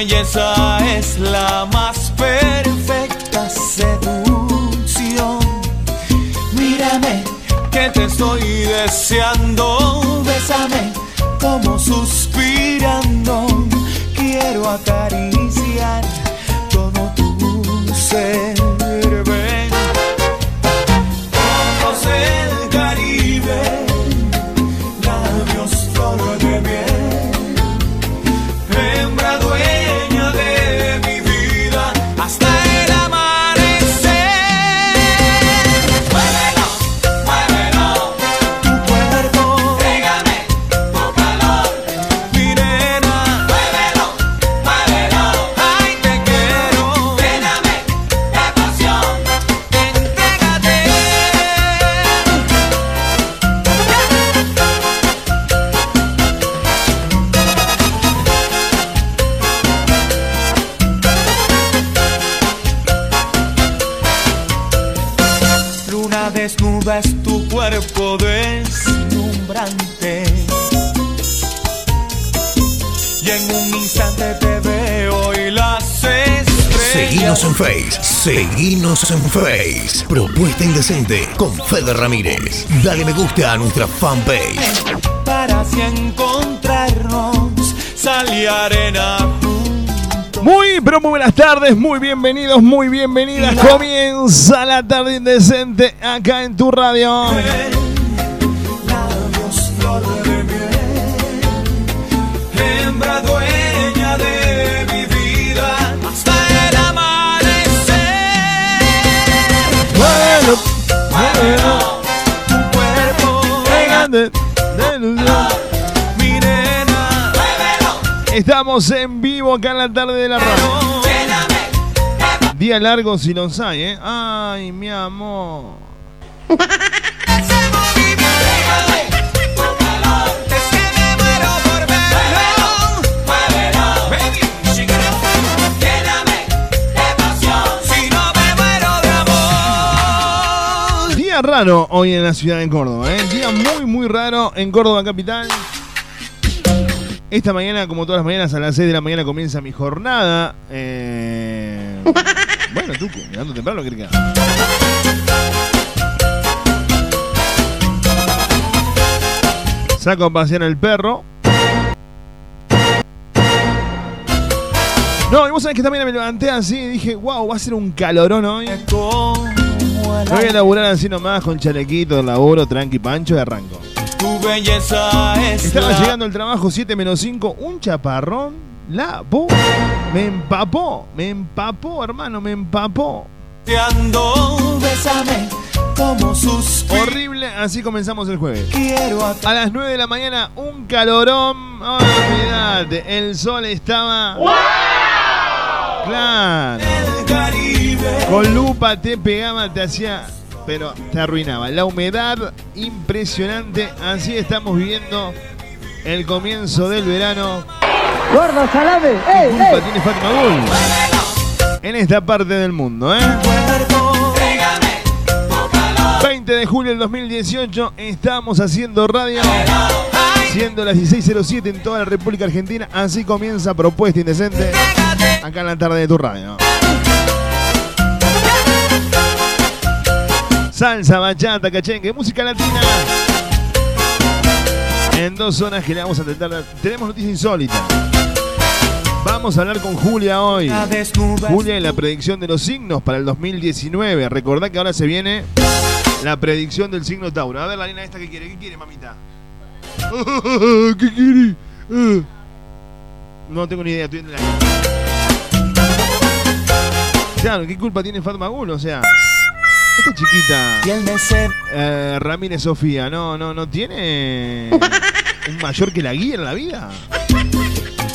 belleza es la más perfecta seducción. Mírame, que te estoy deseando. Bésame como suspirando. Quiero acariciar seguinos en Face. Propuesta Indecente con Fede Ramírez. Dale me gusta a nuestra fanpage. Para así encontrarnos, salí arena. Muy, pero muy buenas tardes, muy bienvenidos, muy bienvenidas. Comienza la tarde indecente acá en tu radio. Estamos en vivo acá en la tarde de la radio. Día largo si los hay, ¿eh? Ay, mi amor. Día raro hoy en la ciudad de Córdoba, ¿eh? Día muy, muy raro en Córdoba capital. Esta mañana, como todas las mañanas, a las 6 de la mañana comienza mi jornada. Eh... Bueno, tú. ¿Llegando temprano que? Saco a pasear al perro. No, y vos sabés que también me levanté así y dije, wow, va a ser un calorón hoy. El Me voy a laburar así nomás con chalequito laburo, tranqui pancho y arranco. Tu belleza es Estaba la- llegando al trabajo 7 menos 5, un chaparrón, la bo, me empapó, me empapó, hermano, me empapó. Te ando, bésame como suspiro. Horrible, así comenzamos el jueves. Quiero a A las 9 de la mañana, un calorón, olvídate, el sol estaba... Claro, el Caribe. con lupa te pegaba, te hacía... Pero te arruinaba. La humedad impresionante. Así estamos viviendo el comienzo del verano. Gordo, salame. ¿Qué ¡Ey, culpa ey! tiene Bull? En esta parte del mundo, ¿eh? Cuerpo, pégame tu calor. 20 de julio del 2018, estamos haciendo radio, siendo las 16.07 en toda la República Argentina. Así comienza Propuesta Indecente, acá en la tarde de tu radio. Salsa, bachata, cachengue, música latina. En dos zonas que le vamos a intentar. Tenemos noticias insólitas. Vamos a hablar con Julia hoy. Julia y la predicción de los signos para el 2019. Recordá que ahora se viene la predicción del signo Tauro. A ver, la nena esta que quiere. ¿Qué quiere, mamita? ¿Qué quiere? Eh. No tengo ni idea. Estoy en la... Claro, ¿qué culpa tiene Fatma Gul? O sea, esta chiquita, eh, Ramírez Sofía, no, no, no tiene un mayor que la guía en la vida.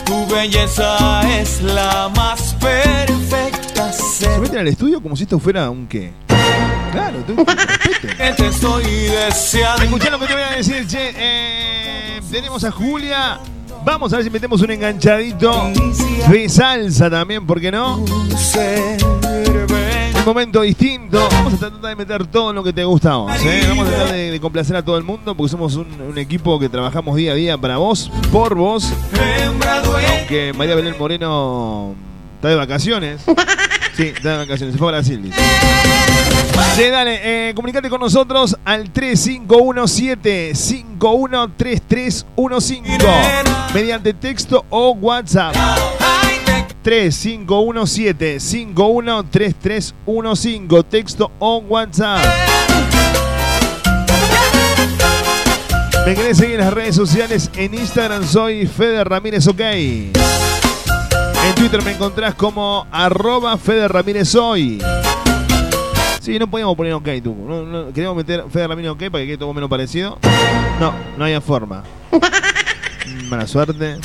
Tu belleza es la más perfecta. Se meten al estudio como si esto fuera un qué. Claro, tú, estoy deseando. Escuchá lo que te voy a decir, che. Eh, tenemos a Julia. Vamos a ver si metemos un enganchadito de salsa también, ¿por qué no? Ser, momento distinto. Vamos a tratar de meter todo lo que te gusta a vos. ¿eh? Vamos a tratar de, de complacer a todo el mundo porque somos un, un equipo que trabajamos día a día para vos, por vos. Aunque María Belén Moreno está de vacaciones. Sí, está de vacaciones. Se fue a Brasil, dice. Sí, dale, eh, comunicate con nosotros al 3517-513315 mediante texto o WhatsApp. 3517-513315 texto o WhatsApp. Me querés seguir en las redes sociales. En Instagram soy Fede Ramírez OK. En Twitter me encontrás como arroba Fede Ramírez Hoy. Sí, no podíamos poner OK tú. No, no, queríamos meter Fede Ramírez OK para que quede todo menos parecido. No, no había forma. Mala suerte.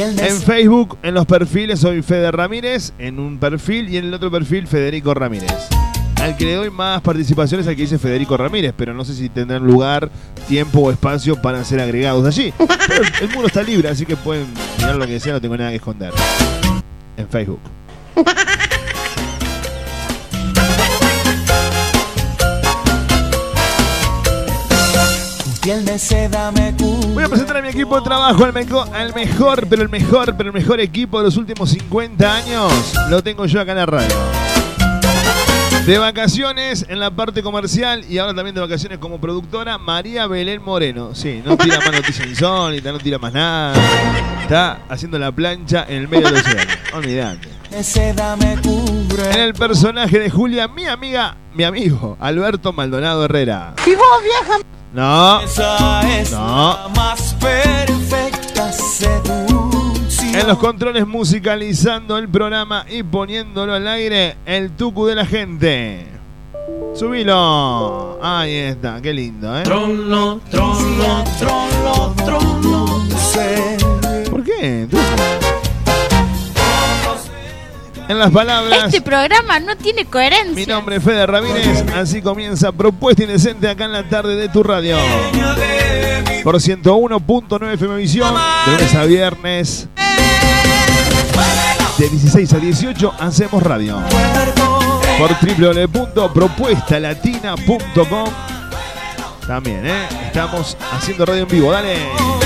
En Facebook, en los perfiles, soy Fede Ramírez, en un perfil y en el otro perfil, Federico Ramírez. Al que le doy más participaciones al que dice Federico Ramírez, pero no sé si tendrán lugar, tiempo o espacio para ser agregados allí. Pero el muro está libre, así que pueden mirar lo que sea, no tengo nada que esconder. En Facebook. Voy a presentar a mi equipo de trabajo, al, mejor, pero el mejor, pero el mejor equipo de los últimos 50 años. Lo tengo yo acá en la radio. De vacaciones en la parte comercial y ahora también de vacaciones como productora, María Belén Moreno. Sí, no tira más noticias insólitas, no tira más nada. Está haciendo la plancha en el medio del océano. Olvídate. En el personaje de Julia, mi amiga, mi amigo, Alberto Maldonado Herrera. ¿Y vos, vieja? No, Esa es No. la más perfecta seducción. En los controles musicalizando el programa y poniéndolo al aire, el tucu de la gente. Subilo. Ahí está, qué lindo, ¿eh? Trono, trono, trono, En las palabras, Este programa no tiene coherencia. mi nombre es Fede Ramírez, así comienza Propuesta Indecente acá en la tarde de tu radio. Por 101.9 FM Visión, de lunes a viernes, de 16 a 18, hacemos radio. por www.propuestalatina.com. También, ¿eh? Estamos haciendo radio en vivo. Dale.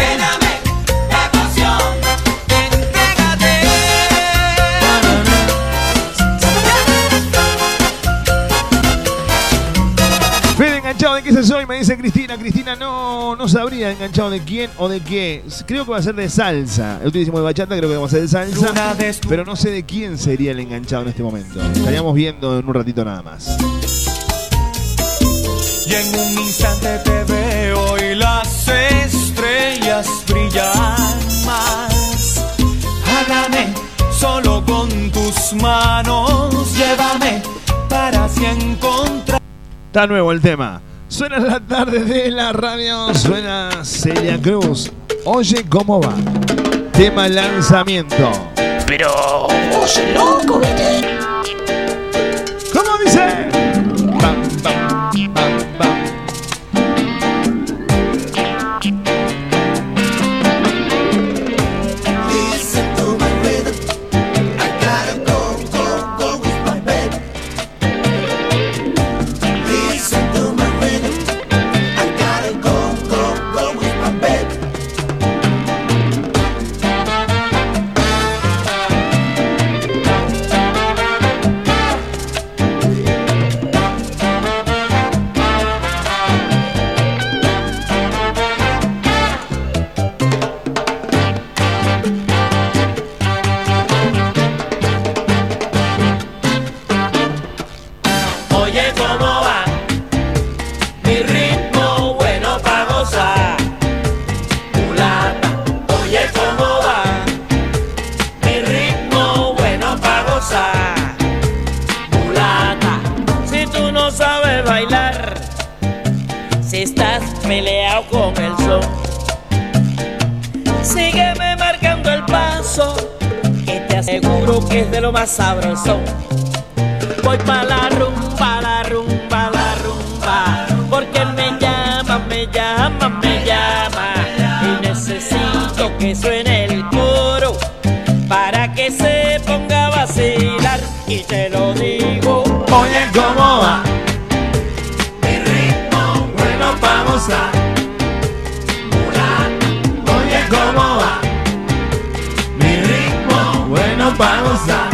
Se soy, me dice Cristina. Cristina no, no sabría enganchado de quién o de qué. Creo que va a ser de salsa. El último de bachata, creo que va a ser de salsa. Pero no sé de quién sería el enganchado en este momento. Estaríamos viendo en un ratito nada más. Y en un instante te veo y las estrellas brillan más. Hágame solo con tus manos, llévame para así encontrar. Está nuevo el tema. Suena la tarde de la radio, suena Celia Cruz. Oye cómo va. Tema lanzamiento. Pero vos loco, ¿viste? Lo más sabroso. Voy pa' la rumba, la rumba, la rumba. Porque él me llama, me llama, me llama. Y necesito que suene el coro para que se ponga a vacilar. y te lo digo. Oye, ¿cómo va? Mi ritmo bueno para gozar. Oye, ¿cómo va? Mi ritmo bueno para gozar.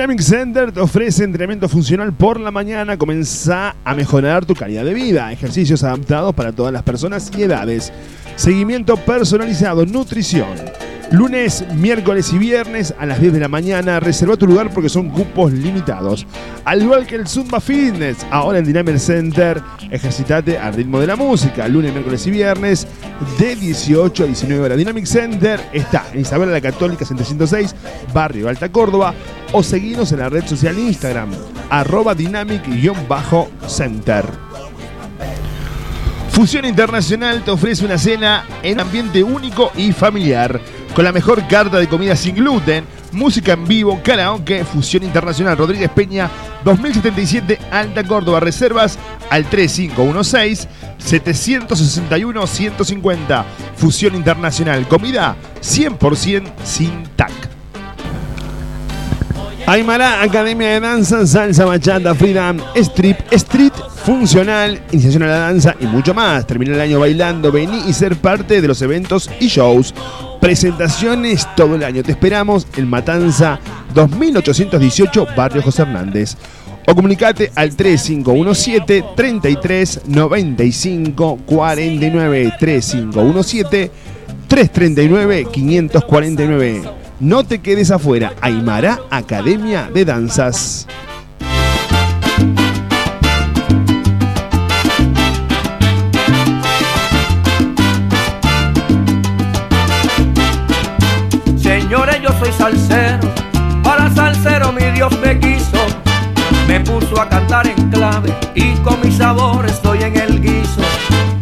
Dynamic Center te ofrece entrenamiento funcional por la mañana. Comenzá a mejorar tu calidad de vida. Ejercicios adaptados para todas las personas y edades. Seguimiento personalizado, nutrición. Lunes, miércoles y viernes a las 10 de la mañana. Reserva tu lugar porque son cupos limitados. Al igual que el Zumba Fitness, ahora en Dynamic Center, ejercitate al ritmo de la música. Lunes, miércoles y viernes de 18 a 19 horas. Dynamic Center está en Isabela la Católica 706, Barrio Alta Córdoba. O seguinos en la red social Instagram, arroba dynamic-center. Fusión Internacional te ofrece una cena en ambiente único y familiar, con la mejor carta de comida sin gluten, música en vivo, karaoke, Fusión Internacional Rodríguez Peña, 2077 Alta Córdoba, reservas al 3516-761-150. Fusión Internacional, comida 100% sin. Aymara, Academia de Danza, Salsa, Bachata, Freedom, Strip, Street, Funcional, Iniciación a la Danza y mucho más. Termina el año bailando, vení y ser parte de los eventos y shows. Presentaciones todo el año. Te esperamos en Matanza 2818, Barrio José Hernández. O comunicate al 3517 33 95 49 3517 339 549. No te quedes afuera. Aymara Academia de Danzas. Señores, yo soy salsero, para salsero mi Dios me quiso. Me puso a cantar en clave y con mi sabor estoy en el guiso.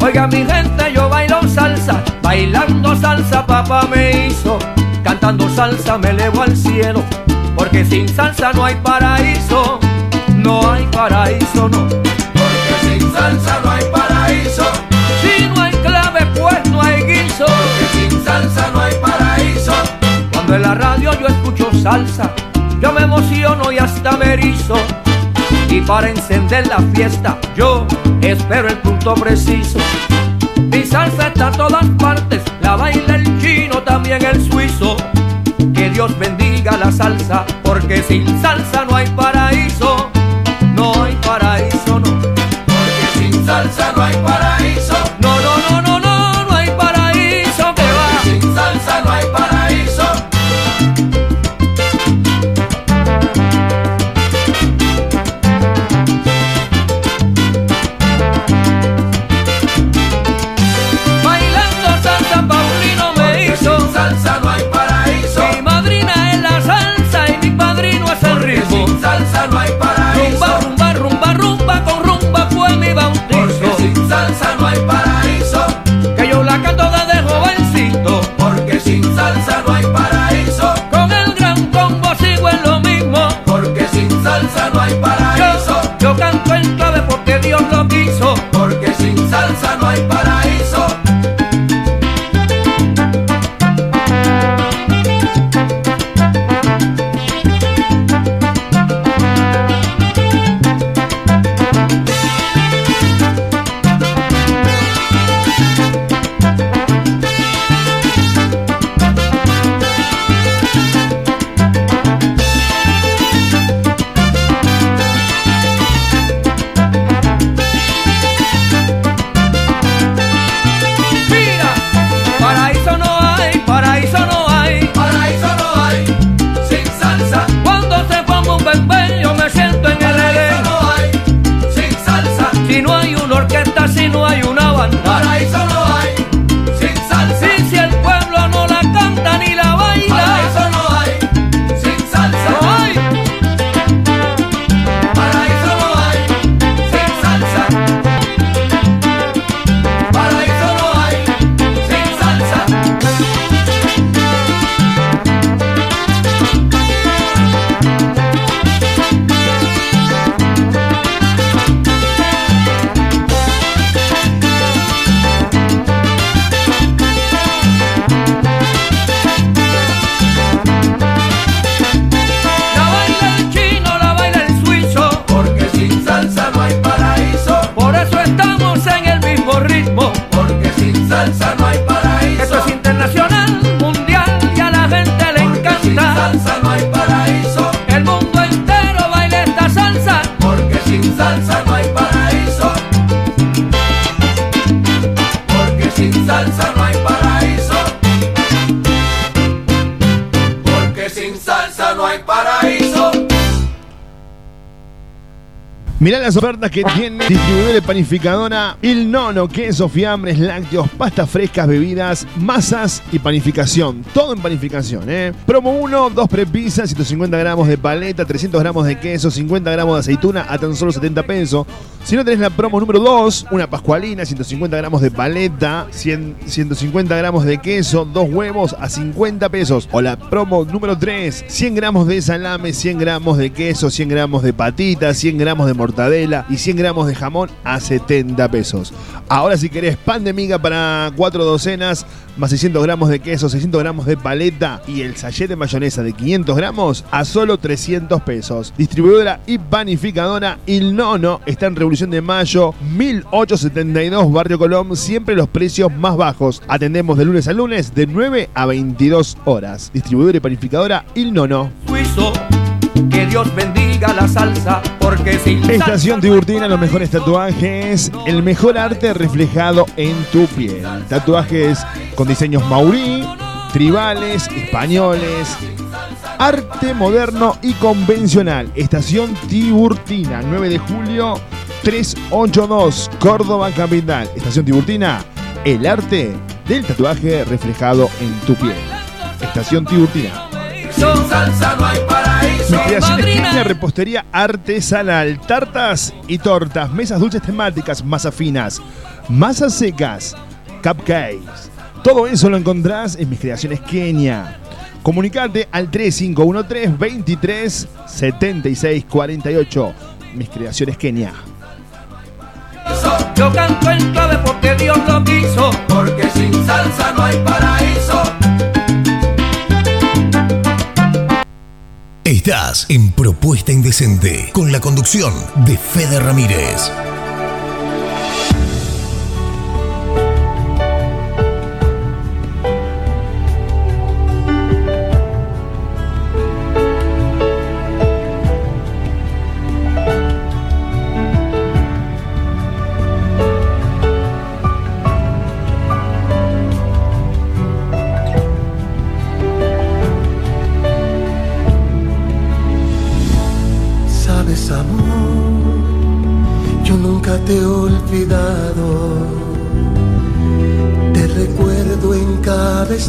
Oiga mi gente, yo bailo salsa, bailando salsa papá me hizo. Cantando salsa me elevo al cielo, porque sin salsa no hay paraíso. No hay paraíso, no. Porque sin salsa no hay paraíso. Si no hay clave, pues no hay guiso. Porque sin salsa no hay paraíso. Cuando en la radio yo escucho salsa, yo me emociono y hasta me erizo. Y para encender la fiesta, yo espero el punto preciso. Mi salsa está a todas partes, la baila el chino, también el suizo. Que Dios bendiga la salsa, porque sin salsa no hay paraíso. No hay paraíso, no. Porque sin salsa no las ofertas que tiene distribuidor de panificadora Il Nono, queso, fiambres, lácteos, pastas frescas, bebidas, masas y panificación. Todo en panificación, ¿eh? Promo 1, 2 prepisas, 150 gramos de paleta, 300 gramos de queso, 50 gramos de aceituna a tan solo 70 pesos. Si no tenés la promo número 2, una pascualina, 150 gramos de paleta, 100 150 gramos de queso, dos huevos a 50 pesos. O la promo número 3, 100 gramos de salame, 100 gramos de queso, 100 gramos de patitas, 100 gramos de mortadela y 100 gramos de jamón a 70 pesos. Ahora si querés pan de miga para 4 docenas, más 600 gramos de queso, 600 gramos de paleta y el sachet de mayonesa de 500 gramos a solo 300 pesos. Distribuidora y panificadora Il Nono está en Revolución de Mayo 1872 Barrio Colón, siempre los precios más bajos. Atendemos de lunes a lunes de 9 a 22 horas. Distribuidora y panificadora Il Nono. Que Dios bendiga la salsa, porque sin Estación Tiburtina, los mejores tatuajes, el mejor arte reflejado en tu piel. Tatuajes con diseños maurí, tribales, españoles, arte moderno y convencional. Estación Tiburtina, 9 de julio 382, Córdoba Capital. Estación Tiburtina, el arte del tatuaje reflejado en tu piel. Estación Tiburtina. Sin salsa no hay paraíso. Mi creación es Madrina. pequeña repostería artesanal, tartas y tortas, mesas dulces temáticas, masas finas, masas secas, cupcakes. Todo eso lo encontrás en mis creaciones Kenia. Comunicate al 3513 23 76 48. Mis creaciones Kenia. Yo canto en clave porque Dios lo quiso. Porque sin salsa no hay paraíso. Estás en Propuesta Indecente con la conducción de Fede Ramírez.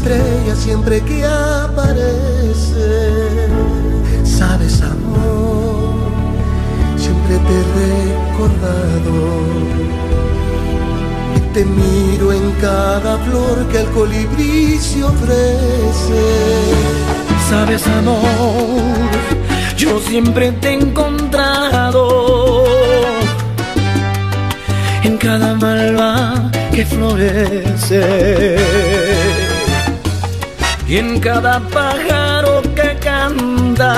Estrella siempre que aparece. Sabes, amor, siempre te he recordado. Y te miro en cada flor que el colibrí se ofrece. Sabes, amor, yo siempre te he encontrado en cada malva que florece y en cada pájaro que canta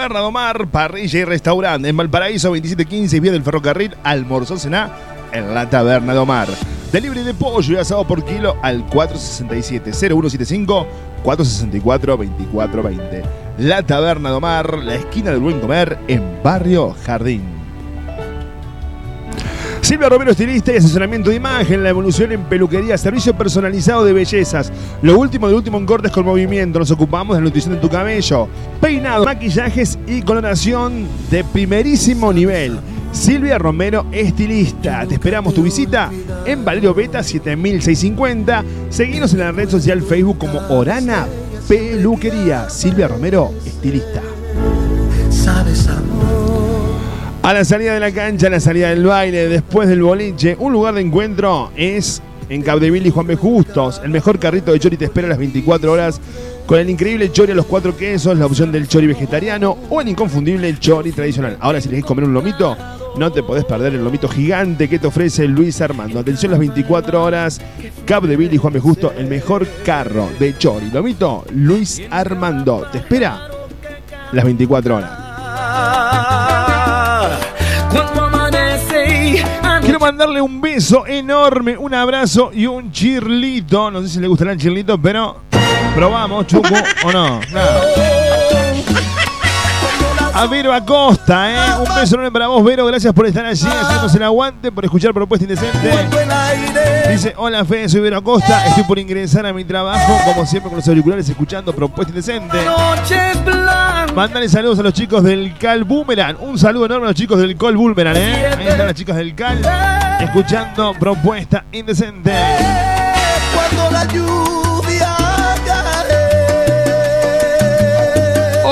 Taberna do Mar, parrilla y restaurante en Valparaíso 2715, vía del ferrocarril, almorzó cená en la Taberna do Mar. Delivery de pollo y asado por kilo al 467-0175 464-2420. La Taberna do Mar, la esquina del buen comer en Barrio Jardín. Silvia Romero, estilista y asesoramiento de imagen, la evolución en peluquería, servicio personalizado de bellezas. Lo último de último en cortes con movimiento. Nos ocupamos de la nutrición de tu cabello, peinado, maquillajes y coloración de primerísimo nivel. Silvia Romero, estilista. Te esperamos tu visita en Valerio Beta 7650. Seguinos en la red social Facebook como Orana Peluquería. Silvia Romero, estilista. Sabes. A la salida de la cancha, a la salida del baile, después del boliche, un lugar de encuentro es en Capdeville y Juan B. Justos. El mejor carrito de chori te espera a las 24 horas con el increíble chori a los cuatro quesos, la opción del chori vegetariano o el inconfundible el chori tradicional. Ahora, si elegís comer un lomito, no te podés perder el lomito gigante que te ofrece Luis Armando. Atención, las 24 horas, Capdeville y Juan B. Justo, el mejor carro de chori. Lomito, Luis Armando. Te espera las 24 horas. Quiero mandarle un beso enorme, un abrazo y un chirlito. No sé si le gustará el chirlito, pero Probamos, Chucu, o no. A Vero Acosta, ¿eh? Un beso enorme para vos, Vero. Gracias por estar allí, haciéndonos el aguante, por escuchar Propuesta Indecente. Dice, hola Fede, soy Vero Acosta. Estoy por ingresar a mi trabajo, como siempre con los auriculares, escuchando Propuesta Indecente. Mándale saludos a los chicos del Cal Boomerang. Un saludo enorme a los chicos del Col Boomerang, ¿eh? Ahí están las chicas del Cal, escuchando Propuesta Indecente. Cuando la lluvia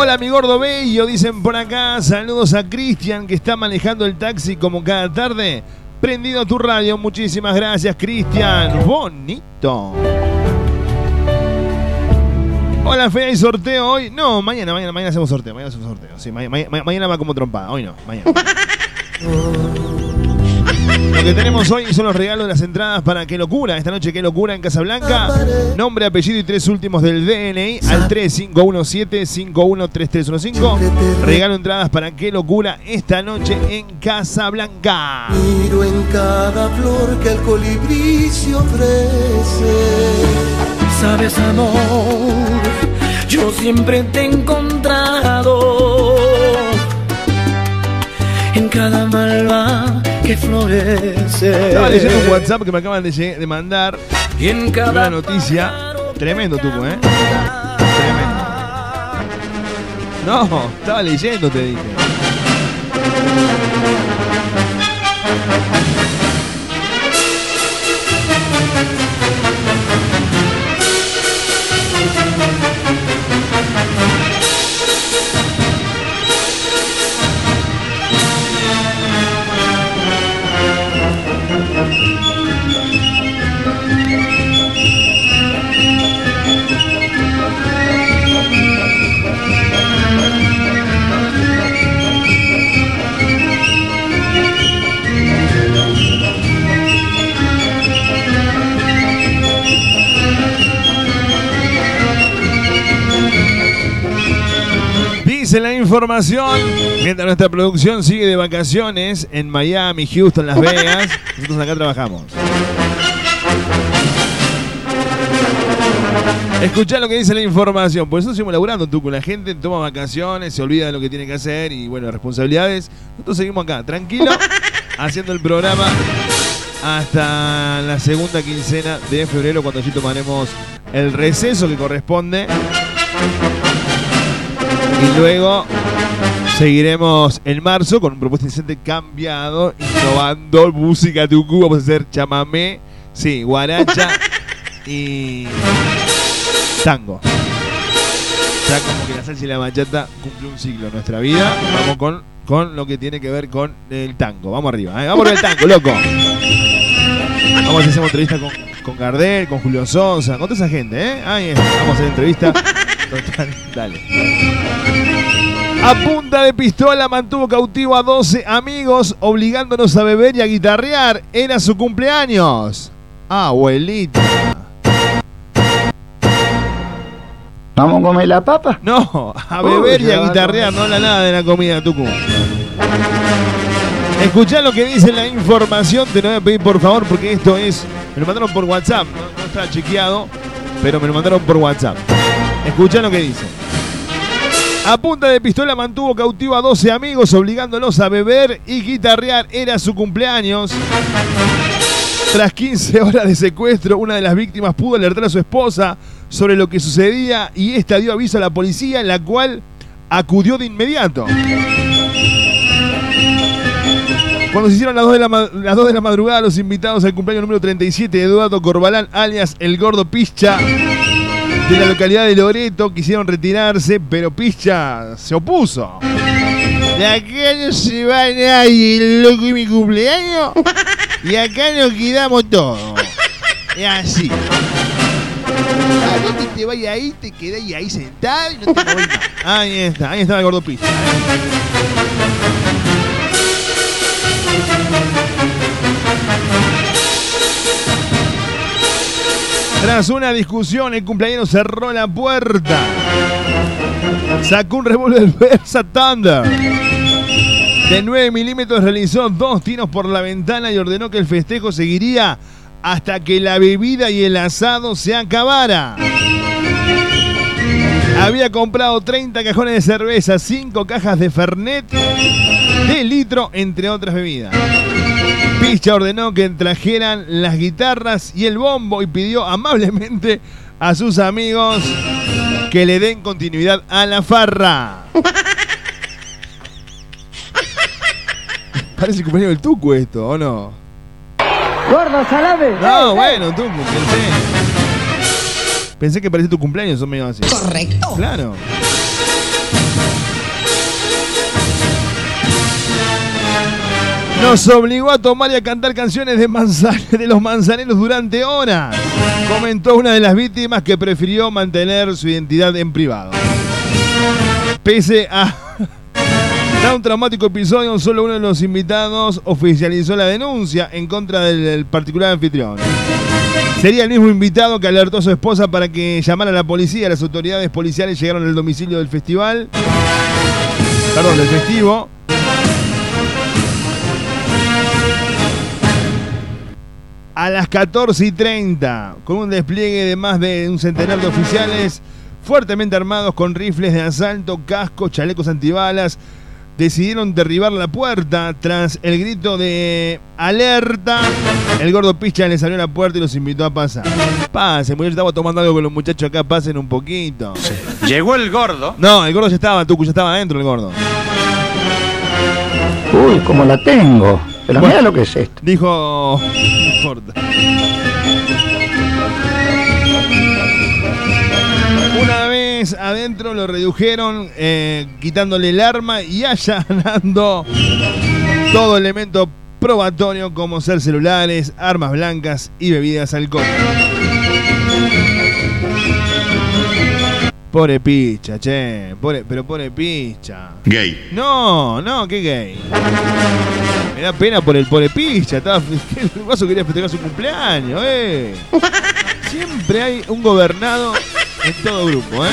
Hola, mi gordo bello, dicen por acá. Saludos a Cristian, que está manejando el taxi como cada tarde. Prendido tu radio. Muchísimas gracias, Cristian. Bonito. Hola, Fe, ¿hay sorteo hoy? No, mañana, mañana, mañana hacemos sorteo. Mañana hacemos sorteo. Mañana va como trompada. Hoy no, mañana. Lo que tenemos hoy son los regalos de las entradas para Qué Locura. Esta noche, Qué Locura en Casablanca. Nombre, apellido y tres últimos del DNI al 3517-513315. Regalo entradas para Qué Locura esta noche en Casablanca. Miro en cada flor que el colibrí se ofrece. Sabes, amor, yo siempre te he encontrado en cada malva que florece. Estaba leyendo un WhatsApp que me acaban de, de mandar. Y en Una cada noticia. Tremendo, Tuco, ¿eh? Tremendo. No, estaba leyendo, te dije. Dice la información, mientras nuestra producción sigue de vacaciones en Miami, Houston, Las Vegas, nosotros acá trabajamos. Escuchá lo que dice la información, por eso seguimos laburando, Tuco. La gente toma vacaciones, se olvida de lo que tiene que hacer y bueno, responsabilidades. Nosotros seguimos acá, tranquilo, haciendo el programa hasta la segunda quincena de febrero, cuando allí tomaremos el receso que corresponde. Y luego seguiremos en marzo con un propuesta incesante cambiado, innovando música tucú. Vamos a hacer chamamé, sí, guaracha y tango. Ya como que la salsa y la bachata cumple un ciclo en nuestra vida. Vamos con, con lo que tiene que ver con el tango. Vamos arriba, ¿eh? vamos con el tango, loco. Vamos a hacer entrevista con, con Gardel, con Julio Sonsa, con toda esa gente, ¿eh? Ahí está, vamos a hacer entrevista. Total, dale. A punta de pistola mantuvo cautivo a 12 amigos, obligándonos a beber y a guitarrear. Era su cumpleaños. Abuelita. ¿Vamos a comer la papa? No, a beber y a guitarrear, no la nada de la comida, Tucu. Escuchá lo que dice la información, te lo voy a pedir por favor, porque esto es. Me lo mandaron por WhatsApp, no, no está chequeado, pero me lo mandaron por WhatsApp. Escuchá lo que dice. A punta de pistola mantuvo cautivo a 12 amigos, obligándolos a beber y guitarrear. Era su cumpleaños. Tras 15 horas de secuestro, una de las víctimas pudo alertar a su esposa sobre lo que sucedía y esta dio aviso a la policía, la cual acudió de inmediato. Cuando se hicieron las 2 de la, ma- las 2 de la madrugada, los invitados al cumpleaños número 37 de Eduardo Corbalán, alias El Gordo Pischa, de la localidad de Loreto, quisieron retirarse, pero Pischa se opuso. De acá no se va nadie, loco, y mi cumpleaños. Y acá nos quedamos todos. Es así. Ah, no te vayas ahí, te quedás ahí sentado y no te. Ahí está, ahí está el gordo Pischa. Tras una discusión, el cumpleañero cerró la puerta. Sacó un revólver Versa Thunder. De 9 milímetros realizó dos tiros por la ventana y ordenó que el festejo seguiría hasta que la bebida y el asado se acabara. había comprado 30 cajones de cerveza, 5 cajas de Fernet de litro, entre otras bebidas. Picha ordenó que trajeran las guitarras y el bombo y pidió amablemente a sus amigos que le den continuidad a la farra. Parece el cumpleaños del Tucu esto, ¿o no? Gordo, salame. No, bueno, Tucu, pensé. Pensé que parecía tu cumpleaños, son medio así. Correcto. Claro. Nos obligó a tomar y a cantar canciones de, de los manzaneros durante horas. Comentó una de las víctimas que prefirió mantener su identidad en privado. Pese a a un traumático episodio, solo uno de los invitados oficializó la denuncia en contra del particular anfitrión. Sería el mismo invitado que alertó a su esposa para que llamara a la policía. Las autoridades policiales llegaron al domicilio del festival. Perdón, del festivo. A las 14 y 30, con un despliegue de más de un centenar de oficiales fuertemente armados con rifles de asalto, cascos, chalecos antibalas, decidieron derribar la puerta tras el grito de alerta. El gordo Picha les abrió la puerta y los invitó a pasar. Pasen, porque yo estaba tomando algo con los muchachos acá, pasen un poquito. Llegó el gordo. No, el gordo ya estaba, Tucu, ya estaba adentro el gordo. Uy, como la tengo. Pero mira lo que es esto. Dijo. No importa. Una vez adentro lo redujeron, eh, quitándole el arma y allanando todo elemento probatorio como ser celulares, armas blancas y bebidas alcohólicas. Pobre picha, che. Pobre- pero pobre picha. Gay. No, no, qué gay. Me da pena por el pobre picha. Estaba, el vaso quería festejar su cumpleaños, eh. Siempre hay un gobernado en todo grupo, eh.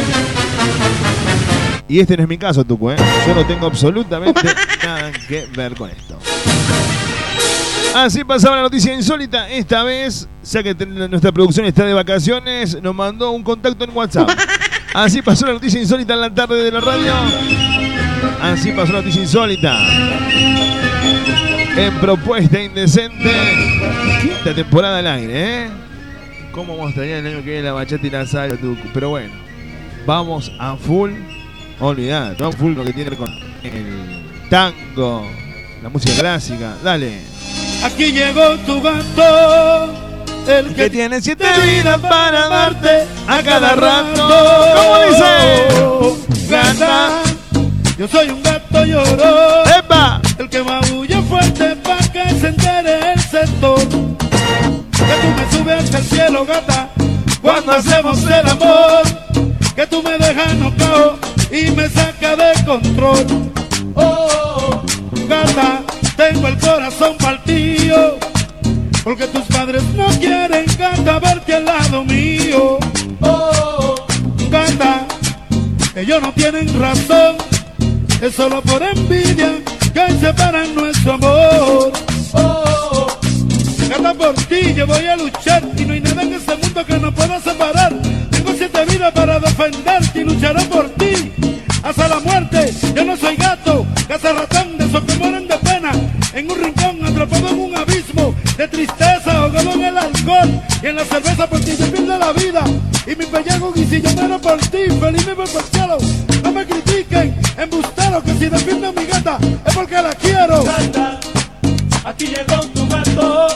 Y este no es mi caso, Tucu, eh. Yo no tengo absolutamente nada que ver con esto. Así pasaba la noticia insólita. Esta vez, ya que nuestra producción está de vacaciones, nos mandó un contacto en WhatsApp. Así pasó la noticia insólita en la tarde de la radio. Así pasó la noticia insólita. En propuesta indecente. Quinta temporada al aire, ¿eh? ¿Cómo vamos a extrañar el año que viene la bachata y la salsa? Pero bueno, vamos a full. Olvidate, vamos full lo que tiene con el tango, la música clásica. Dale. Aquí llegó tu gato, el Que que tiene siete vidas para darte a cada rato. ¿Cómo ¿Cómo dice? Gata, yo soy un gato llorón, ¡Epa! el que maulla fuerte pa' que se entere el sector. Que tú me subes hasta el cielo, gata, cuando hacemos el amor. Que tú me dejas nocao y me saca de control. Oh, gata, tengo el corazón partido. Porque tus padres no quieren, gata, verte al lado mío. Oh, gata, ellos no tienen razón. Es solo por envidia que separan nuestro amor. Oh, gata, por ti yo voy a luchar y no hay nada en este mundo que nos pueda separar. Tengo siete vidas para defenderte y lucharé por ti hasta la muerte. Yo no soy gato, caza ratón de esos que mueren de pena en un rincón de tristeza ahogado en el alcohol y en la cerveza por ti yo pierdo la vida. Y mi pellejo y si yo por ti feliz me voy por el cielo. No me critiquen embustero que si defiendo a mi gata es porque la quiero. Gata aquí llegó tu gato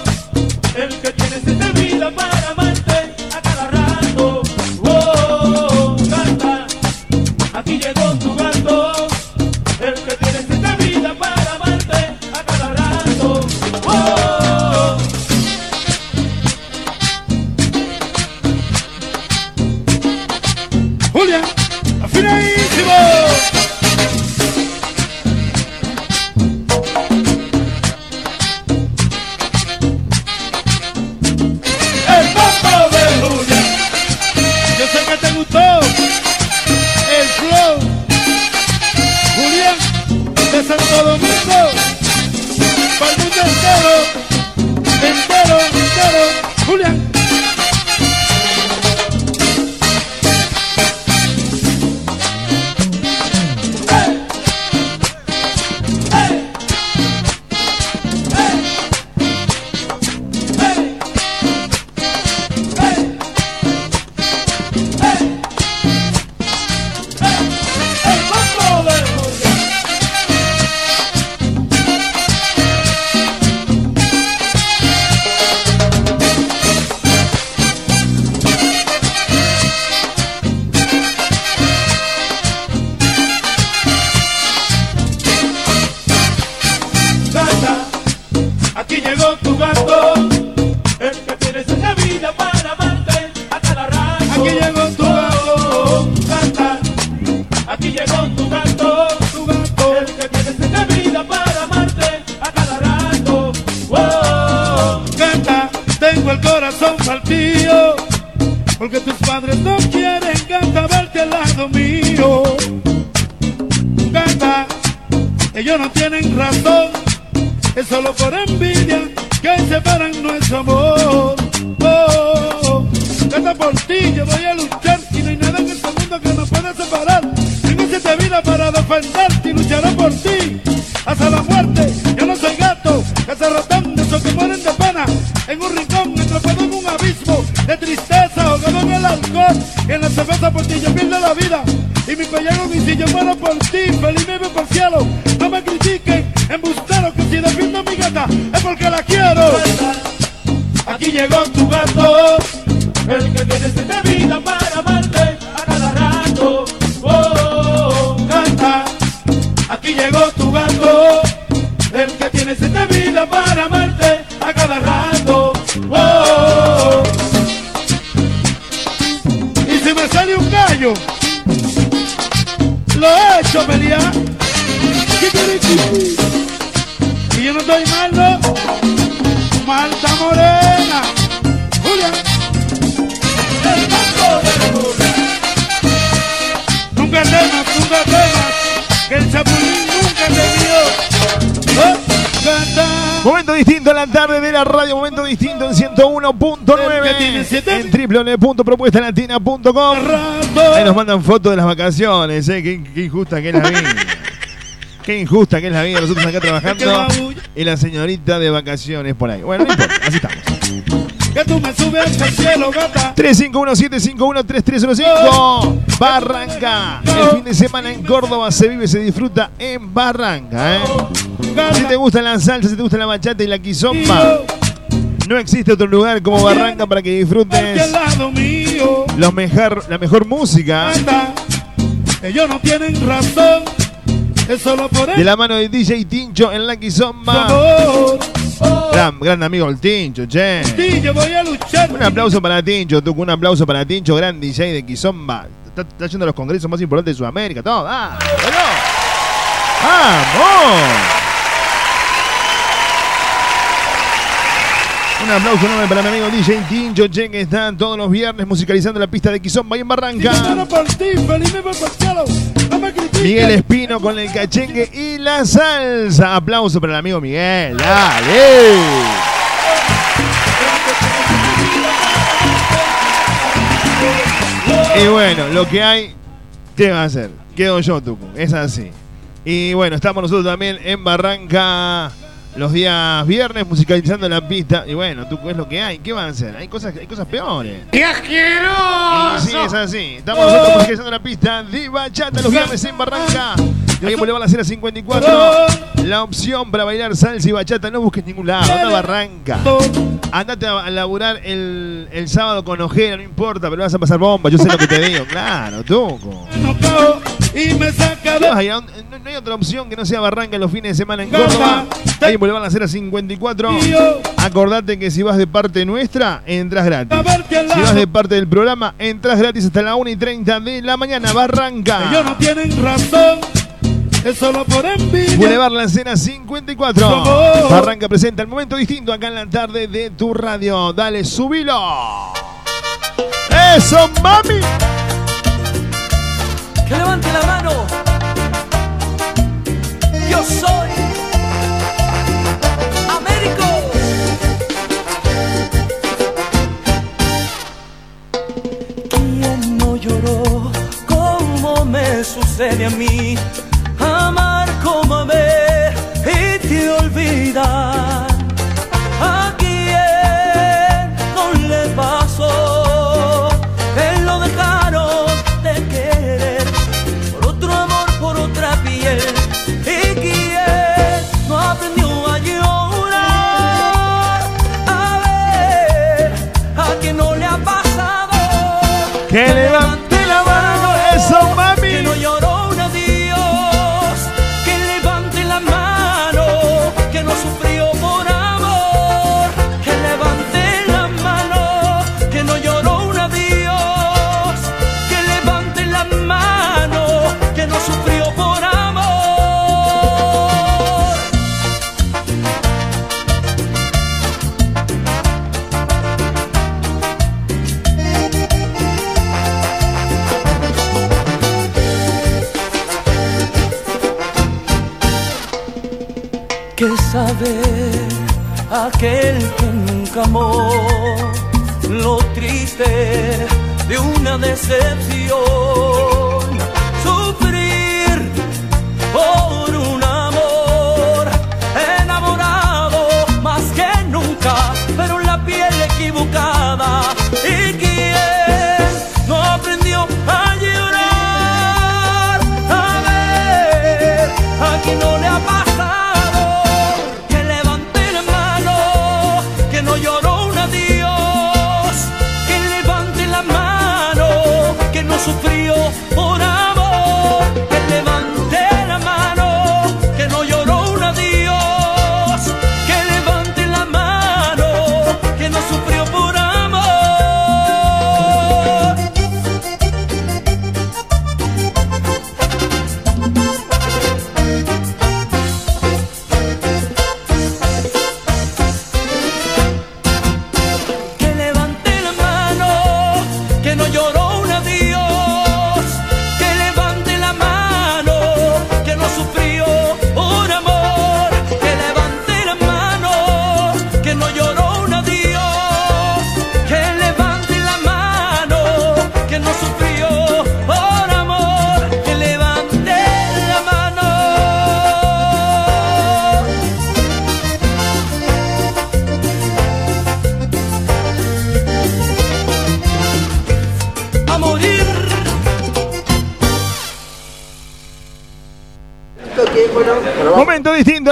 de tristeza, ahogado en el alcohol en la cerveza por ti yo pierdo la vida. Y mi pellejo y si yo muero por ti, feliz me por cielo. No me critiquen, embustero, que si defiendo a mi gata es porque la quiero. Aquí llegó tu gato, el que tiene siete vidas para amarte a cada rato. Oh, gata, aquí llegó tu distinto en la tarde de la radio, momento distinto en El que tiene 101.9 siete- en www.propuestalatina.com. Ahí nos mandan fotos de las vacaciones, eh. Qué, qué injusta que es la vida. Qué injusta que es la vida, nosotros acá trabajando y la señorita de vacaciones por ahí. Bueno, no importa, así estamos. Que tú me subes el cielo, gata. 351-751-3305 Barranca. El fin de semana en Córdoba se vive, se disfruta en Barranca. ¿eh? Si te gusta la salsa, si te gusta la bachata y la quizomba, no existe otro lugar como Barranca para que al disfrutes los mejor, la mejor música. Ellos no tienen razón. De la mano de DJ Tincho en la quizomba. Gran, gran amigo el Tincho, che. Sí, yo voy a luchar. Un aplauso para Tincho, Tuco, un aplauso para Tincho, gran DJ de Kizomba. Está, está yendo a los congresos más importantes de Sudamérica, todo. ¡Ah! ¡Vamos! Un aplauso enorme para mi amigo DJ Tincho, che, que está todos los viernes musicalizando la pista de Kizomba ahí en Barranca. Miguel Espino con el cachengue y la salsa. Aplauso para el amigo Miguel. ¡Dale! Y bueno, lo que hay, ¿qué va a hacer? Quedo yo, Tucu. Es así. Y bueno, estamos nosotros también en Barranca los días viernes musicalizando la pista. Y bueno, Tucu, es lo que hay. ¿Qué van a hacer? Hay cosas, hay cosas peores. Y sí, es así. Estamos nosotros musicalizando la pista de bachata los viernes en Barranca. Ahí en Boulevard La Cera 54. La opción para bailar salsa y bachata. No busques ningún lado. Anda a Barranca. Andate a a laburar el, el sábado con ojera, no importa, pero vas a pasar bomba. Yo sé lo que te digo. Claro, Tuco. Y me saca ¿Qué vas a de a No, no hay otra opción que no sea Barranca los fines de semana en Córdoba. Ahí en Boulevard La Cera 54. tío. Acordate que si vas de parte nuestra, entras gratis. A Si vas de parte del programa, entras gratis hasta la 1 y 30 de la mañana. Barranca. Ellos no tienen razón. Es solo por envidia. Boulevard La Cena 54. Vamos. Barranca presenta el momento distinto acá en la tarde de tu radio. Dale, subilo. ¡Eso, mami! Que levante la mano. Yo soy Américo. ¿Quién no lloró como me sucede a mí? Amar como amé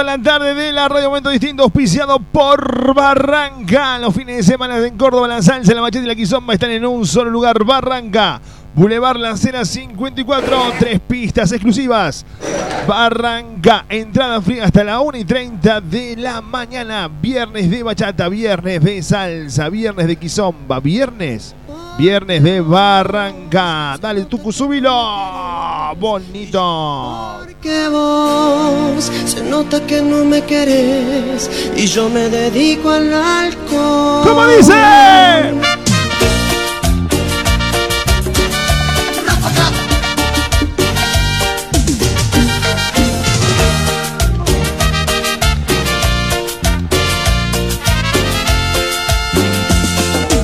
la tarde de la Radio Momento Distinto, auspiciado por Barranca. Los fines de semana en Córdoba, la salsa, la machete y la quizomba están en un solo lugar. Barranca, Boulevard La Cera 54, tres pistas exclusivas. Barranca, entrada fría hasta la 1 y 30 de la mañana. Viernes de bachata, viernes de salsa, viernes de quizomba, viernes Viernes de Barranca. Dale, Tucusubilo. Bonito. Porque voy nota que no me querés y yo me dedico al alcohol. ¿Cómo dice?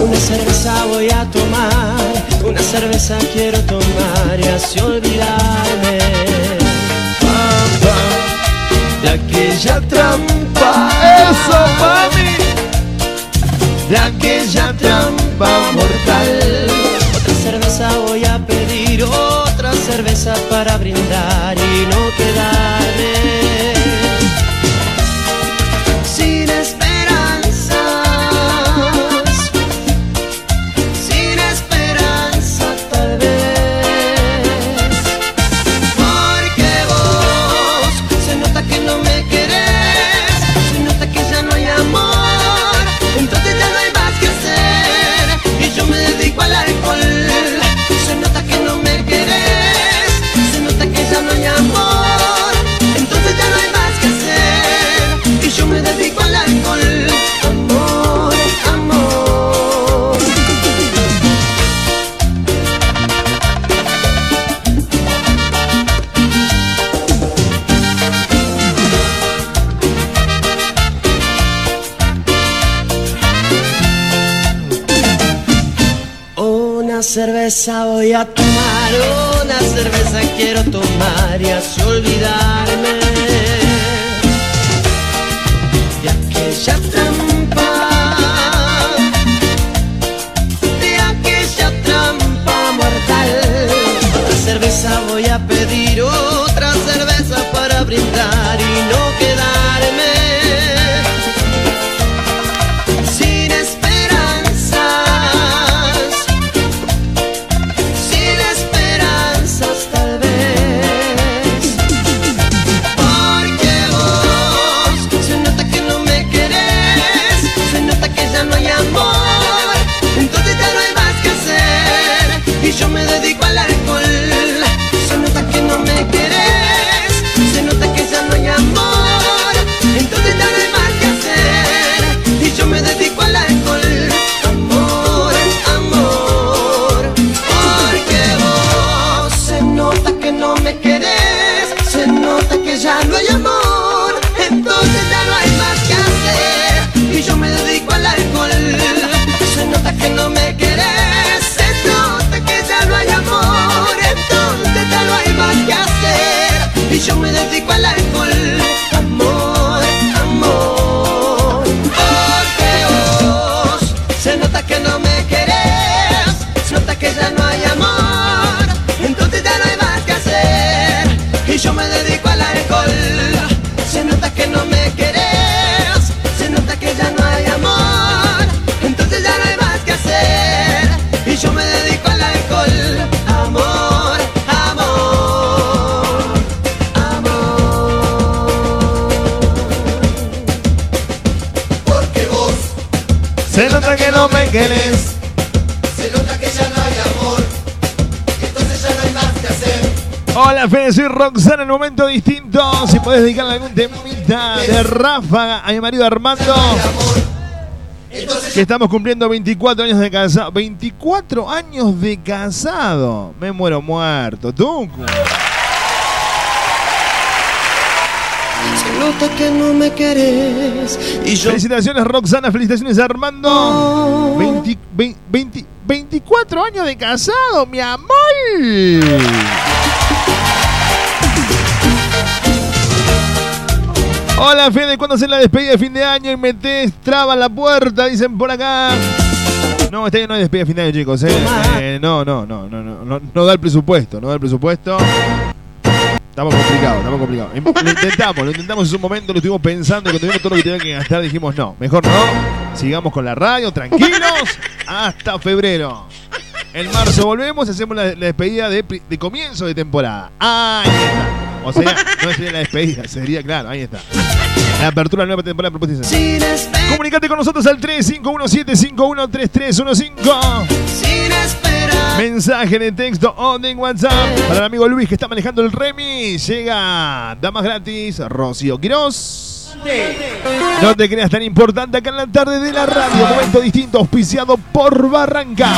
Una cerveza voy a tomar, una cerveza quiero tomar y así olvidarme. Bam, bam de aquella trampa. ¡Eso, mami! De aquella trampa mortal. Otra cerveza voy a pedir, otra cerveza para brindar y no quedarme voy a tomar, una cerveza quiero tomar y así olvidar. Soy Roxana en un momento distinto. Si podés dedicarle algún temita de Ráfaga a mi marido Armando. Que estamos cumpliendo 24 años de casado. 24 años de casado. Me muero muerto. ¿Tú? Se nota que no me querés y yo Felicitaciones, Roxana. Felicitaciones, Armando. 20 20 20 24 años de casado, mi amor. Hola, Fede, ¿cuándo hacen la despedida de fin de año y metés traba la puerta? Dicen por acá. No, este año no hay despedida de fin de año, chicos. ¿eh? Eh, no, no, no, no, no, no, no da el presupuesto, no da el presupuesto. Estamos complicados, estamos complicados. Lo intentamos, lo intentamos en su momento, lo estuvimos pensando, cuando vimos todo lo que tenía que gastar, dijimos no, mejor no. Sigamos con la radio, tranquilos, hasta febrero. En marzo volvemos y hacemos la, la despedida de, comienzo de temporada. Ahí está. O sea, no sería la despedida, sería, claro, ahí está. La apertura de la nueva temporada de Propuesta Comunicate con nosotros al 3517513315. sin esperar. Mensaje de texto o de WhatsApp para el amigo Luis que está manejando el Remy. Llega Damas Gratis, Rocío Quirós. No te creas tan importante acá en la tarde de la radio. Momento distinto, auspiciado por Barranca.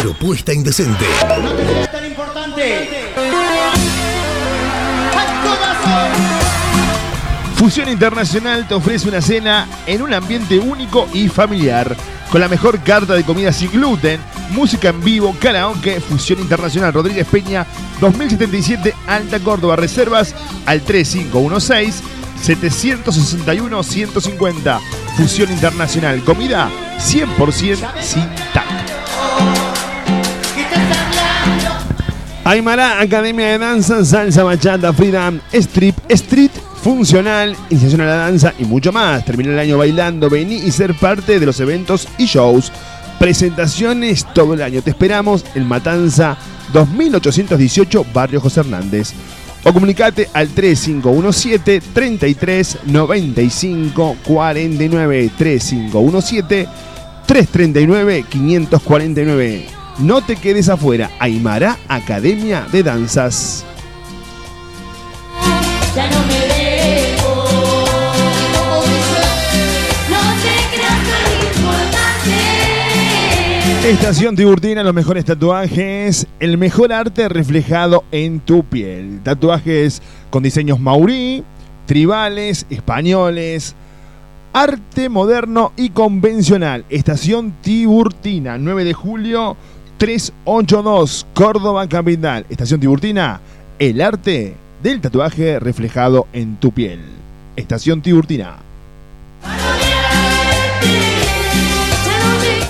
Propuesta Indecente. No te creas tan importante. Fusión Internacional te ofrece una cena en un ambiente único y familiar. Con la mejor carta de comida sin gluten, música en vivo, karaoke, Fusión Internacional Rodríguez Peña, 2077 Alta Córdoba. Reservas al 3516 761 150. Fusión Internacional, comida 100% sin TAC. Aymara, Academia de Danza, Salsa, Bachata, Freedom, Strip, Street, Funcional, Iniciación a la Danza y mucho más. Termina el año bailando, vení y ser parte de los eventos y shows. Presentaciones todo el año. Te esperamos en Matanza 2818, Barrio José Hernández. O comunicate al 3517 33 95 49 3517 339 549. No te quedes afuera. Aymara Academia de Danzas. Ya no me dejo. No te. Estación Tiburtina, los mejores tatuajes, el mejor arte reflejado en tu piel. Tatuajes con diseños maurí, tribales, españoles, arte moderno y convencional. Estación Tiburtina, 9 de julio 382, Córdoba Capital. Estación Tiburtina, el arte del tatuaje reflejado en tu piel. Estación Tiburtina.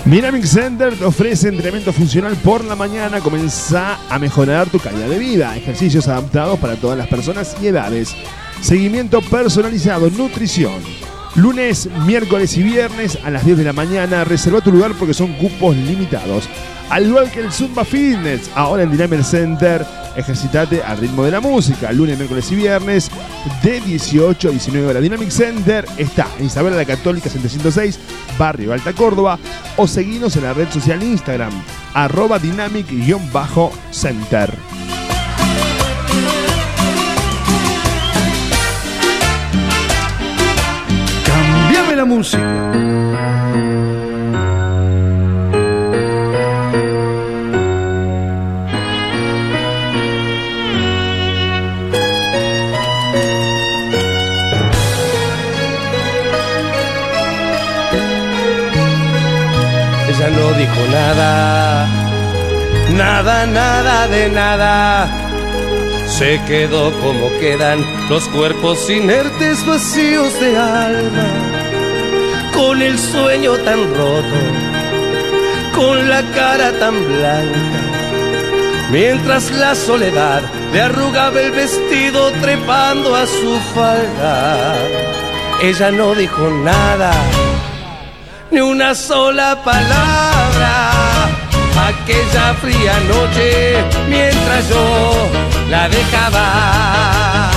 Dynamic Center te ofrece entrenamiento funcional por la mañana. Comenzá a mejorar tu calidad de vida. Ejercicios adaptados para todas las personas y edades. Seguimiento personalizado, nutrición. Lunes, miércoles y viernes a las 10 de la mañana. Reserva tu lugar porque son cupos limitados. Al igual que el Zumba Fitness, ahora en Dynamic Center, ejercitate al ritmo de la música. Lunes, miércoles y viernes de 18 a 19 horas. Dynamic Center está en Isabela la Católica 706, Barrio Alta Córdoba. O seguinos en la red social Instagram, arroba dynamic-center. Cambiame la música. Nada, nada, nada de nada. Se quedó como quedan los cuerpos inertes vacíos de alma, con el sueño tan roto, con la cara tan blanca, mientras la soledad le arrugaba el vestido trepando a su falda. Ella no dijo nada ni una sola palabra. Aquella fría noche, mientras yo la dejaba,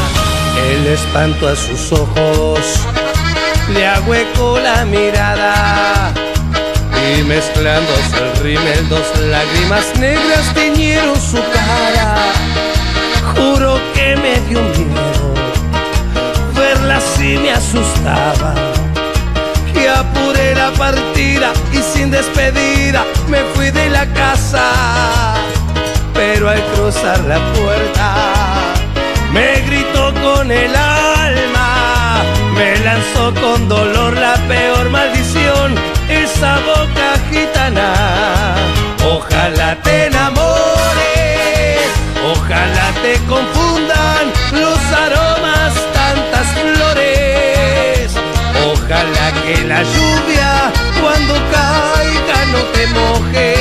el espanto a sus ojos le ahuecó la mirada. Y mezclándose el rímel, dos lágrimas negras teñieron su cara. Juro que me dio miedo, verla así me asustaba la partida y sin despedida me fui de la casa. Pero al cruzar la puerta me gritó con el alma, me lanzó con dolor la peor maldición, esa boca gitana. Ojalá te enamores, ojalá te confundan los aromas que la lluvia cuando caiga no te moje.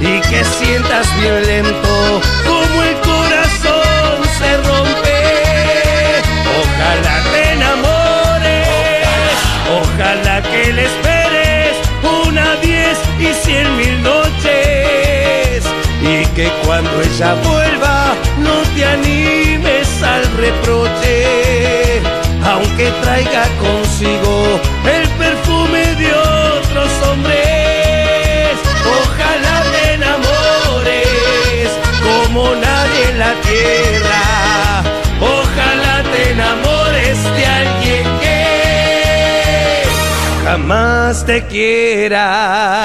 Y que sientas violento como el corazón se rompe. Ojalá te enamores, ojalá que le esperes una diez y cien mil noches. Y que cuando ella vuelva no te animes al reproche aunque traiga consigo el perfume de otros hombres. Ojalá te enamores como nadie en la tierra. Ojalá te enamores de alguien que jamás te quiera.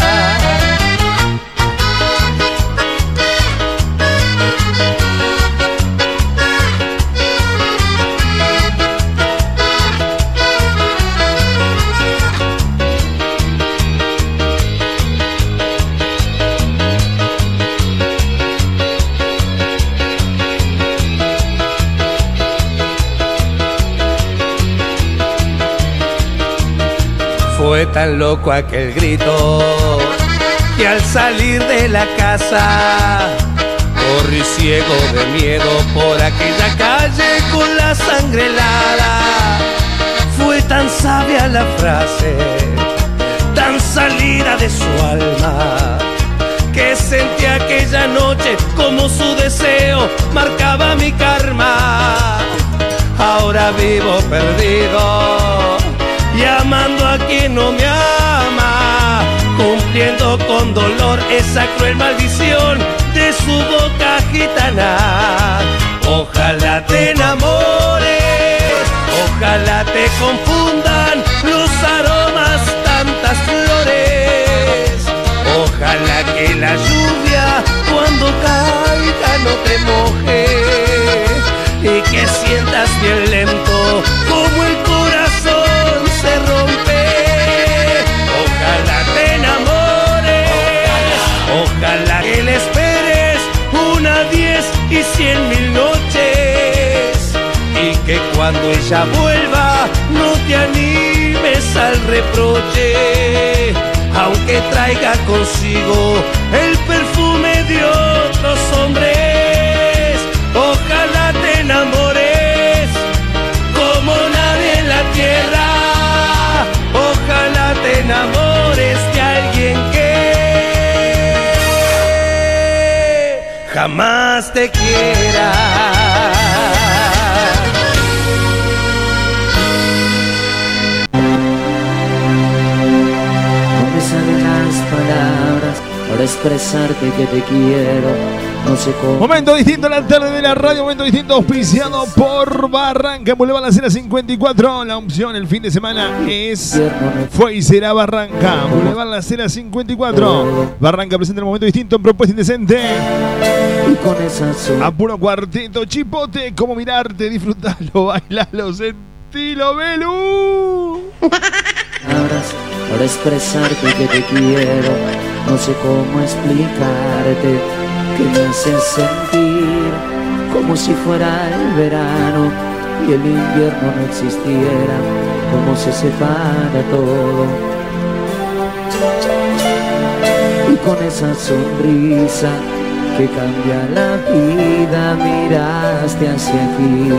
Tan loco aquel grito que al salir de la casa corrí ciego de miedo por aquella calle con la sangre helada. Fue tan sabia la frase, tan salida de su alma, que sentí aquella noche como su deseo marcaba mi karma. Ahora vivo perdido y amando a quien no me ama, cumpliendo con dolor esa cruel maldición de su boca gitana. Cuando ella vuelva no te animes al reproche, aunque traiga consigo el perfume de otros hombres. Ojalá te enamores como nadie en la tierra. Ojalá te enamores de alguien que jamás te quiera. Para expresarte que te quiero. No sé cómo. Momento distinto en la tarde de la radio, momento distinto auspiciado por Barranca, Boulevard La Cera 54. La opción el fin de semana es Fue y será Barranca, Boulevard La Cera 54. Barranca presenta el momento distinto en Propuesta Indecente. Y con esa sombra A puro cuarteto, chipote, cómo mirarte, disfrutarlo, bailarlo, sentirlo, Belú. palabras para expresarte que te quiero. No sé cómo explicarte que me haces sentir como si fuera el verano y el invierno no existiera, como se separa todo. Y con esa sonrisa que cambia la vida, miraste hacia aquí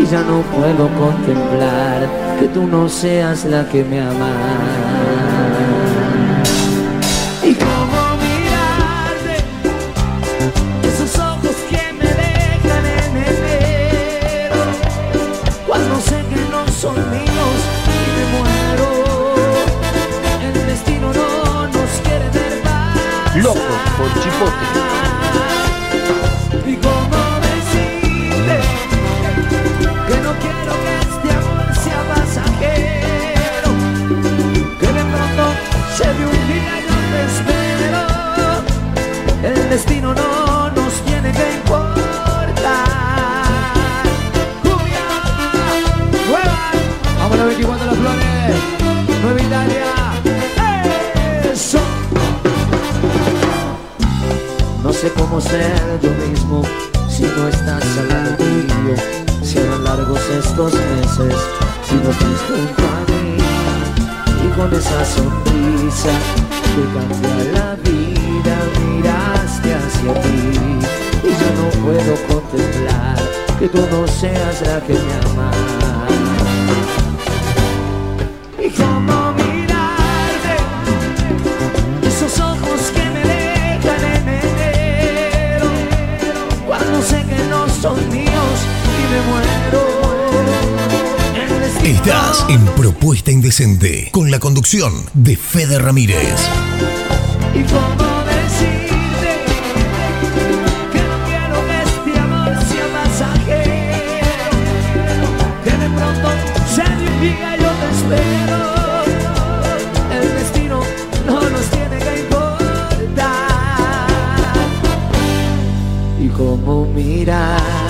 y ya no puedo contemplar que tú no seas la que me ama. presente con la conducción de Fede Ramírez. ¿Y cómo decirte que no quiero que este amor sea pasajero? Que de pronto se diga yo te espero. El destino no nos tiene que importar. ¿Y cómo mirar?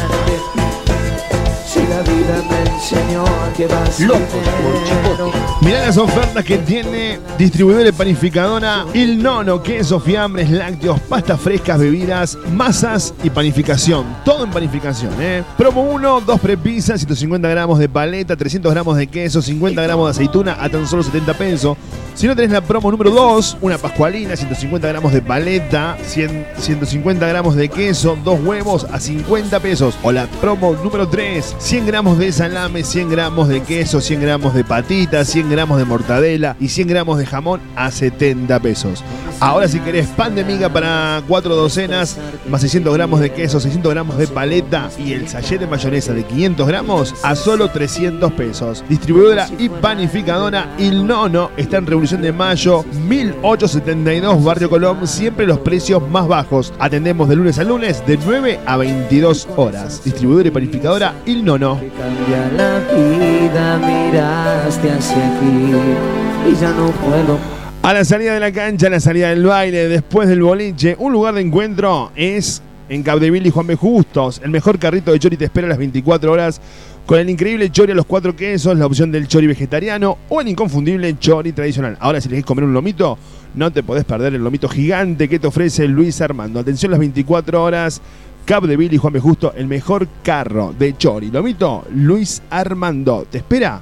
Que vas primero. Mirá las ofertas que tiene distribuidora y panificadora Il Nono, queso, fiambres, lácteos, pastas frescas, bebidas, masas y panificación. Todo en panificación, ¿eh? Promo 1, 2 prepisas, 150 gramos de paleta, 300 gramos de queso, 50 gramos de aceituna a tan solo 70 pesos. Si no tenés la promo número 2, una pascualina, 150 gramos de paleta, 100 150 gramos de queso, dos huevos a 50 pesos. O la promo número 3, 100 gramos de salame, 100 gramos de queso, 100 gramos de patitas, 100 gramos de mortadela y 100 gramos de jamón a 70 pesos. Ahora si querés pan de miga para 4 docenas, más 600 gramos de queso, 600 gramos de paleta y el sachet de mayonesa de 500 gramos a solo 300 pesos. Distribuidora y panificadora Il Nono está en Revolución de Mayo 1872 Barrio Colón, siempre los precios más bajos. Atendemos de lunes a lunes de 9 a 22 horas. Distribuidora y panificadora Il Nono. Cambia la vida, miraste hacia aquí y ya no puedo. A la salida de la cancha, a la salida del baile, después del boliche, un lugar de encuentro es en Capdeville y Juan B. Justos. El mejor carrito de chori te espera a las 24 horas con el increíble chori a los cuatro quesos, la opción del chori vegetariano o el inconfundible chori tradicional. Ahora, si elegís comer un lomito, no te podés perder el lomito gigante que te ofrece Luis Armando. Atención las 24 horas. Capdeville y Juan B. Justo, el mejor carro de chori. Lomito, Luis Armando. Te espera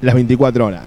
las 24 horas.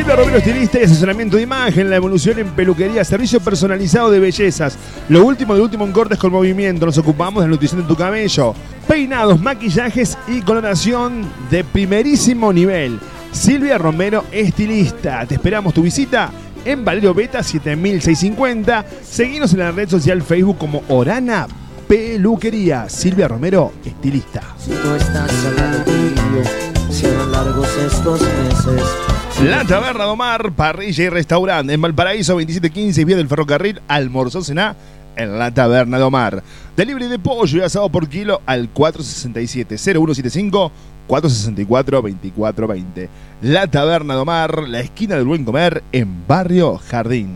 Silvia Romero Estilista y asesoramiento de imagen, la evolución en peluquería, servicio personalizado de bellezas. Lo último de último en cortes con movimiento. Nos ocupamos de la nutrición de tu cabello. Peinados, maquillajes y coloración de primerísimo nivel. Silvia Romero Estilista. Te esperamos tu visita en Valerio Beta 7650. Seguinos en la red social Facebook como Orana Peluquería. Silvia Romero Estilista. Si no estás al lado mío, largos estos meses. La Taberna de Omar, parrilla y restaurante en Valparaíso 2715, vía del ferrocarril, almorzó cená en la Taberna de Omar. Delivery de pollo y asado por kilo al 467-0175 464-2420. La Taberna de Omar, la esquina del buen comer en Barrio Jardín.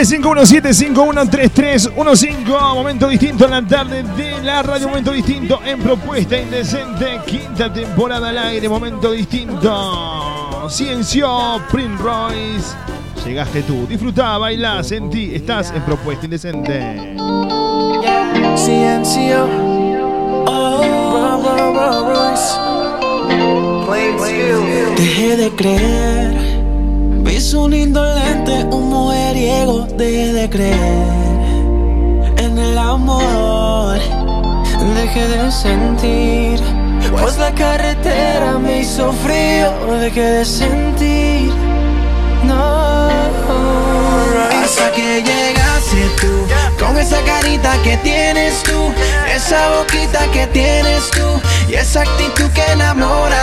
351-751-3315. Momento distinto en la tarde de la radio. Momento distinto en Propuesta Indecente. Quinta temporada al aire. Momento distinto. Ciencio, Prince Royce. Llegaste tú. Disfrutá, bailá, sentí. Estás en Propuesta Indecente. Ciencio Dejé de creer Vi su lindo lente, un mujeriego de creer En el amor Dejé de sentir. Pues la carretera me hizo frío Dejé de sentir. No. Hasta que llegaste tú Con esa carita que tienes tú Esa boquita que tienes tú Y esa actitud que enamora.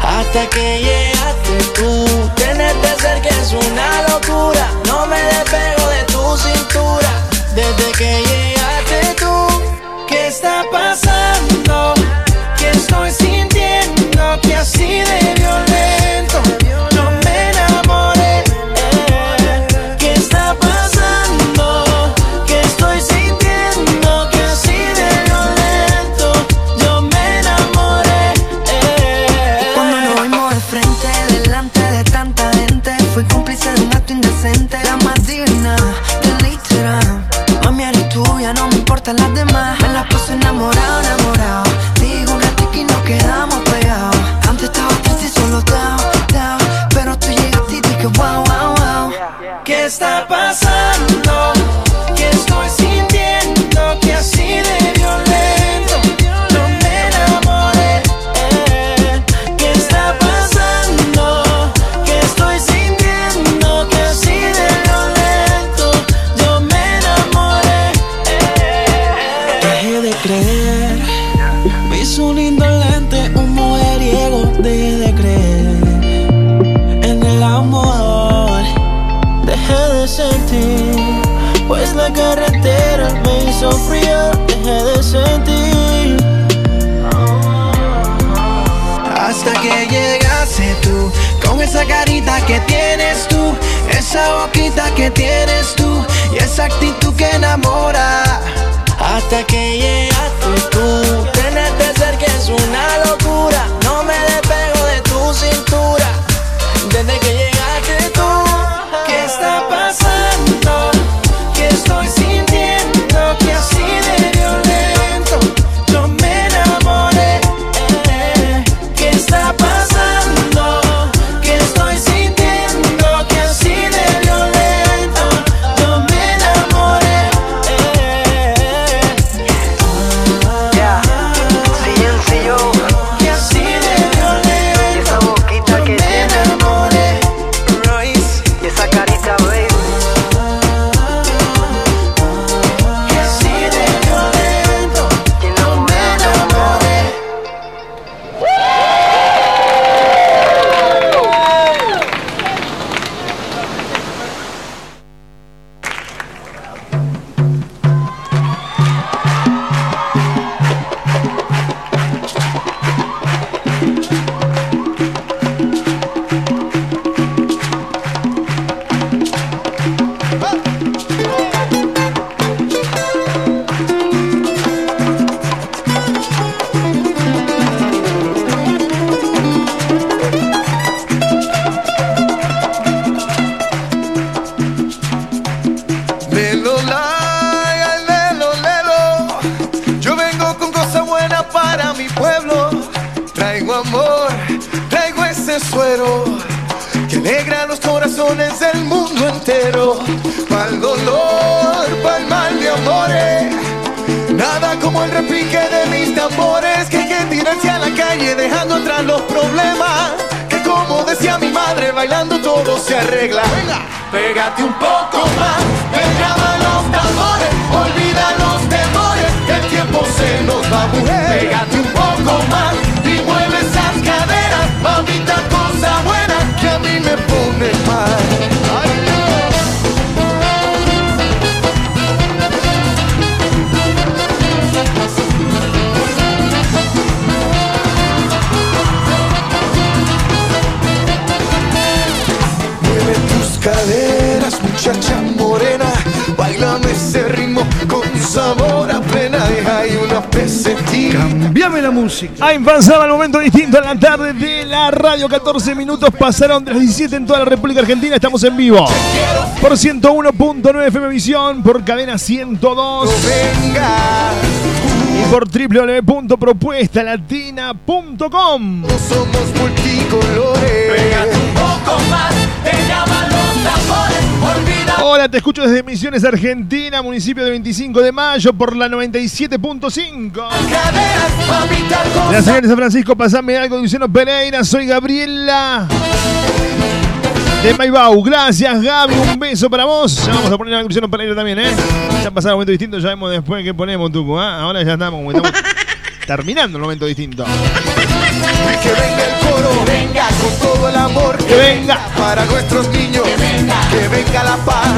Hasta que llegaste tú Tenerte cerca es una locura No me despego de tu cintura Desde que llegaste tú ¿Qué está pasando? ¿Qué estoy amor, traigo ese suero que alegra los corazones del mundo entero. Pa'l dolor, pa'l mal de amores. Nada como el repique de mis tambores que hay que tirarse a la calle dejando atrás los problemas. Que como decía mi madre, bailando todo se arregla. Venga, pégate un poco más, llaman los tambores, olvida los temores, que el tiempo se nos va, mujer. Pégate un sabor a pena. Deja ahí una pesetita. Cambiame la música. Ha pasado el momento distinto en la tarde de la radio. 14 minutos pasaron de las 17 en toda la República Argentina. Estamos en vivo. Por 101.9 FM Visión, por cadena 102. Y por www.propuestalatina.com. Somos multicolores. Pégate un poco más, te llaman. Hola, te escucho desde Misiones, Argentina, municipio de 25 de mayo, por la 97.5. La señora de San Francisco, pasame algo de Luciano Pereira. Soy Gabriela de Maibau. Gracias, Gaby. Un beso para vos. Ya vamos a poner a Luciano Pereira también, ¿eh? Ya pasaron un momento distinto, ya vemos después qué ponemos, Tuco. ¿ah? Ahora ya estamos, estamos terminando el momento distinto. Que venga el coro, venga con todo el amor. Que venga. para nuestros niños. Que venga, que venga la paz.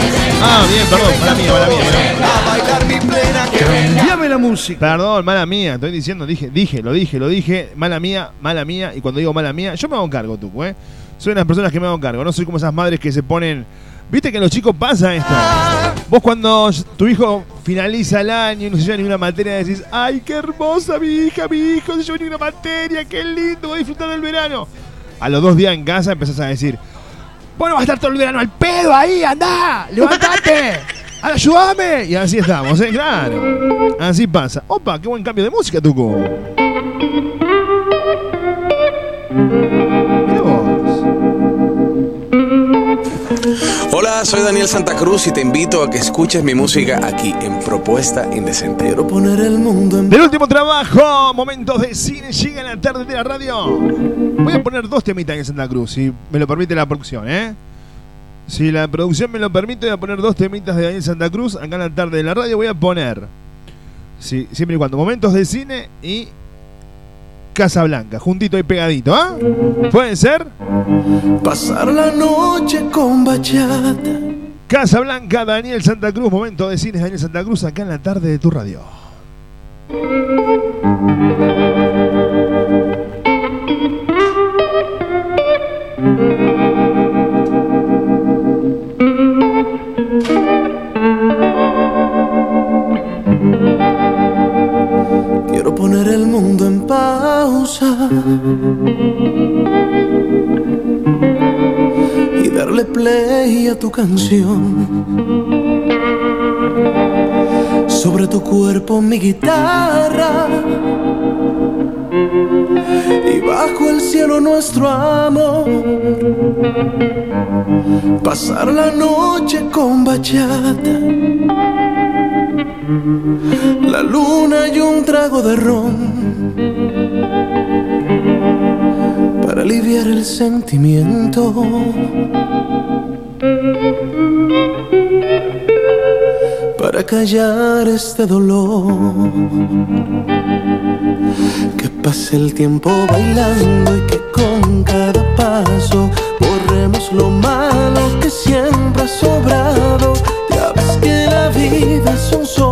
Ah, bien, perdón, mala mía, mala mía. A bailar mi plena. Que venga. Envíame la música. Perdón, mala mía. Estoy diciendo, dije, dije, lo dije, lo dije. Mala mía, mala mía. Y cuando digo mala mía, yo me hago cargo, tú, ¿eh? Soy una de las personas que me hago cargo. No soy como esas madres que se ponen. Viste que los chicos pasa esto. Vos cuando tu hijo finaliza el año y no se lleva ninguna materia decís, ay, qué hermosa mi hija, mi hijo, no se lleva ninguna materia, qué lindo, voy a disfrutar del verano. A los dos días en casa empezás a decir, bueno, va a estar todo el verano al pedo ahí, andá, levantate, ayúdame. Y así estamos, ¿eh? Claro. Así pasa. Opa, qué buen cambio de música, Tuco. Soy Daniel Santa Cruz y te invito a que escuches mi música aquí en Propuesta Indecente. Quiero poner el mundo en Del último trabajo, momentos de cine, llega la tarde de la radio. Voy a poner dos temitas en Santa Cruz, si me lo permite la producción, ¿eh? Si la producción me lo permite, voy a poner dos temitas de Daniel Santa Cruz acá en la tarde de la radio. Voy a poner, sí, siempre y cuando, momentos de cine y Casa Blanca, juntito y pegadito, ¿ah? ¿Pueden ser? Pasar la noche con bachata. Casa Blanca, Daniel Santa Cruz, momento de cine, Daniel Santa Cruz, acá en la tarde de tu radio. y darle play a tu canción. Sobre tu cuerpo mi guitarra y bajo el cielo nuestro amor. Pasar la noche con bachata, la luna y un trago de ron para aliviar el sentimiento. Para callar este dolor. Que pase el tiempo bailando y que con cada paso borremos lo malo que siempre ha sobrado. Ya ves que la vida es un sol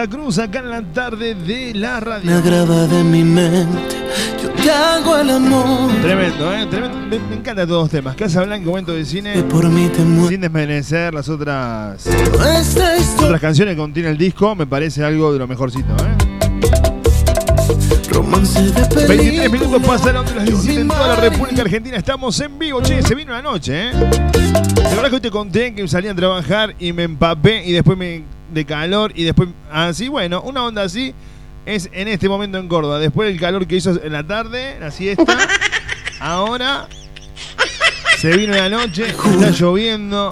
Santa Cruz acá en la tarde de la Me radio. agrada de mi mente, yo te hago el amor. Tremendo, ¿eh? Tremendo. Me, me encantan todos los temas. Casa Blanca, momento de cine. Por mí te. Sin desmerecer las otras, otras canciones que contiene el disco, me parece algo de lo mejorcito, ¿eh? romance de 23 película. minutos pasaron de las 17 en toda la República Argentina. Estamos en vivo, che, se vino la noche, ¿eh? La verdad que hoy te conté que salí a trabajar y me empapé y después me de calor y después así, bueno, una onda así es en este momento en Córdoba. Después del calor que hizo en la tarde, la siesta, ahora se vino la noche, está lloviendo.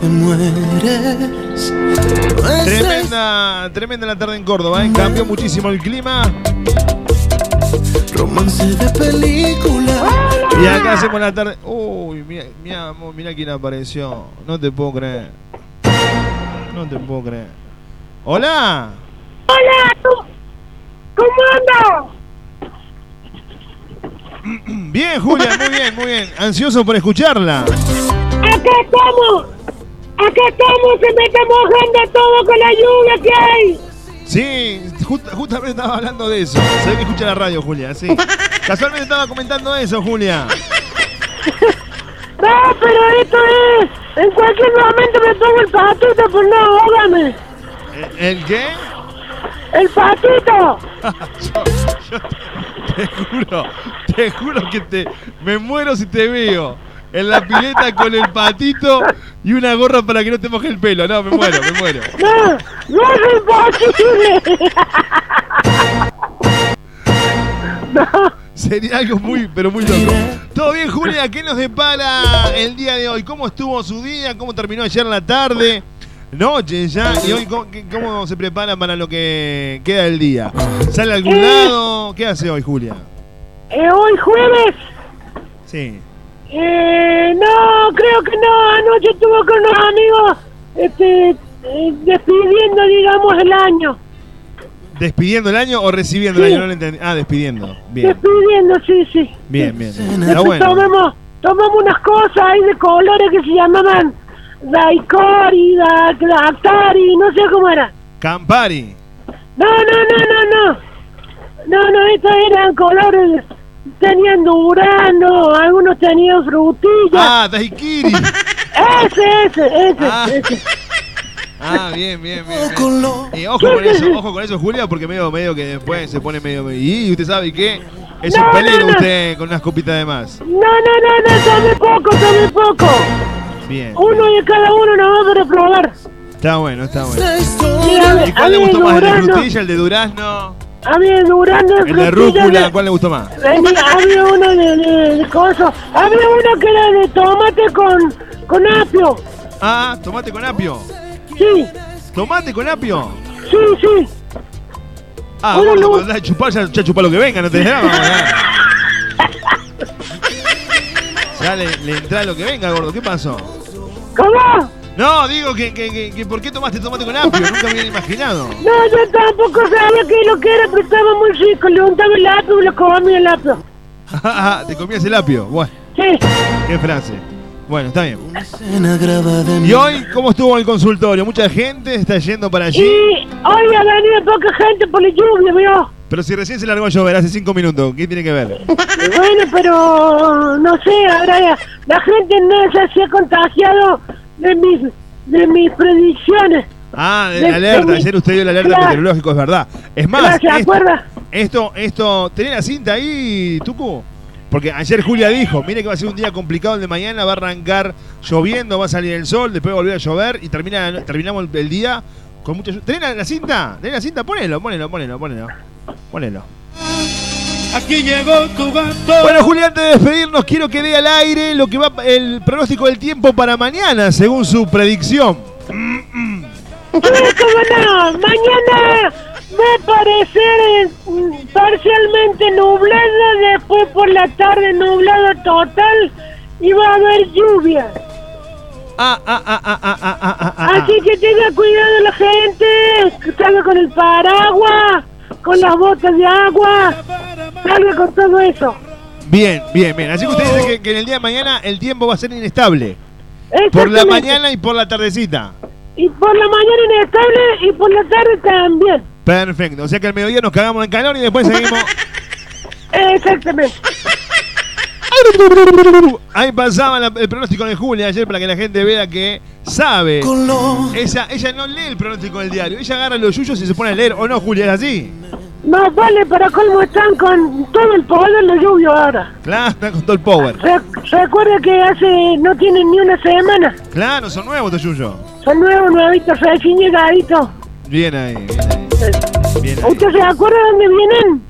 Tremenda, tremenda la tarde en Córdoba, ¿eh? cambió muchísimo el clima. romance de película. Y acá hacemos la tarde. Uy, mira, mira, amor, mira quién apareció. No te puedo creer. No te puedo creer. ¡Hola! Hola, ¿cómo, andas? Bien, Julia, muy bien, muy bien. Ansioso por escucharla. Acá estamos. Acá estamos, se me está mojando todo con la lluvia que hay. Sí, just- justamente estaba hablando de eso. Se ve que escucha la radio, Julia, sí. Casualmente estaba comentando eso, Julia. No, pero esto es. En cualquier momento me pongo el patito, por no, ahógame. ¿El, el qué? El patito. Te juro, te juro que te me muero si te veo en la pileta con el patito y una gorra para que no te moje el pelo. No, me muero, me muero. No, no es imposible. Sería algo muy, pero muy loco. ¿Todo bien, Julia? ¿Qué nos depara el día de hoy? ¿Cómo estuvo su día? ¿Cómo terminó ayer la tarde? Noche ya. ¿Y hoy cómo, se prepara para lo que queda del día? ¿Sale a algún Eh. lado? ¿Qué hace hoy, Julia? Eh, hoy jueves. Sí. Eh, no, creo que no. Anoche estuve con unos amigos este, eh, despidiendo, digamos, el año. ¿Despidiendo el año o recibiendo el año? No lo entendí. Ah, despidiendo. Bien, Despidiendo, sí, sí. bien, bien. Está Después bueno. tomamos, tomamos unas cosas ahí de colores que se llamaban Daikori, da, Daktari, no sé cómo era. Campari. No, no, no, no, no. No, no, estos eran colores. Tenían durano, algunos tenían frutillas. Ah, Daiquiri. Ese, ese, ese, Ah. ese. Ah, bien, bien, bien. bien. Ojo con eso, ojo con eso, Julia, porque medio, medio que después se pone medio. Y usted sabe qué. Es No, un peligro no, no. usted con unas copitas de más. No, no, no, no, tome poco, tome poco. Bien. Uno de cada uno nomás para probar. Está bueno, está bueno. A ¿Y a cuál le gustó más? ¿El de durano- frutilla, el de durazno? A mí el durano ¿El de rúcula? de- ¿Cuál le gustó más? Había uno de, de, de coso. Había uno que era de tomate con, con apio. Ah, tomate con apio. Sí, ¿Tomate con apio? sí, sí. Ah, bueno, no- cuando das de chupar, ya, ya chupa lo que venga, no te nada. Ya le, le entra lo que venga, gordo. ¿Qué pasó? ¿Cómo? No, digo que, que, que, que ¿por qué tomaste tomate con apio? Nunca me hubiera imaginado. No, yo tampoco sabía qué lo que era, pero estaba muy rico. Le untaba el apio y lo comía el apio. Te comías el apio. Bueno, Sí. qué frase. Bueno, está bien. ¿Y hoy cómo estuvo el consultorio? Mucha gente está yendo para allí. Y hoy ha venido poca gente por la lluvia, ¿vio? Pero si recién se largó a llover hace cinco minutos, ¿qué tiene que ver? Bueno, pero no sé, ahora la gente no se ha contagiado de mis, de mis predicciones. Ah, de De- la alerta. de mi- Ayer usted dio la alerta Claro. meteorológico, es verdad. Es más, ¿se esto, acuerda? esto, esto, ¿tenés la cinta ahí, Tucu? Porque ayer Julia dijo, mire que va a ser un día complicado el de mañana, va a arrancar lloviendo, va a salir el sol, después va a volver a llover y termina, terminamos el, el día con mucha lluvia. ¿Tenés la, la cinta? ¿Tenés la cinta? Ponelo, ponelo, ponelo, ponelo. Ponelo. Aquí llegó tu gato. Bueno, Julia, antes de despedirnos, quiero que dé al aire lo que va el pronóstico del tiempo para mañana, según su predicción. Sí, cómo no, mañana va a parecer parcialmente nublado, después por la tarde nublado total y va a haber lluvia. Ah ah, ah, ah, ah, ah, ah, ah, ah, Así que tenga cuidado la gente, salga con el paraguas, con las botas de agua, salga con todo eso. Bien, bien, bien. Así que usted dice que en el día de mañana el tiempo va a ser inestable. Por la mañana y por la tardecita. Y por la mañana inestable y por la tarde también. Perfecto. O sea que al mediodía nos cagamos en calor y después seguimos. Exactamente. Ahí pasaba la- el pronóstico de Julia ayer para que la gente vea que sabe. Ella, ella no lee el pronóstico del diario. Ella agarra los yuyos y se pone a leer. ¿O no, Julia? ¿Es así? Más vale para colmo están con todo el poder de lluvia ahora. Claro, está con todo el power. Re- Recuerda que hace, no tienen ni una semana. Claro, son nuevos estos yuyos. Son nuevos, nuevitos, recién llegaditos. Bien ahí. Bien ahí. Bien ahí. ¿Usted se acuerda de dónde vienen?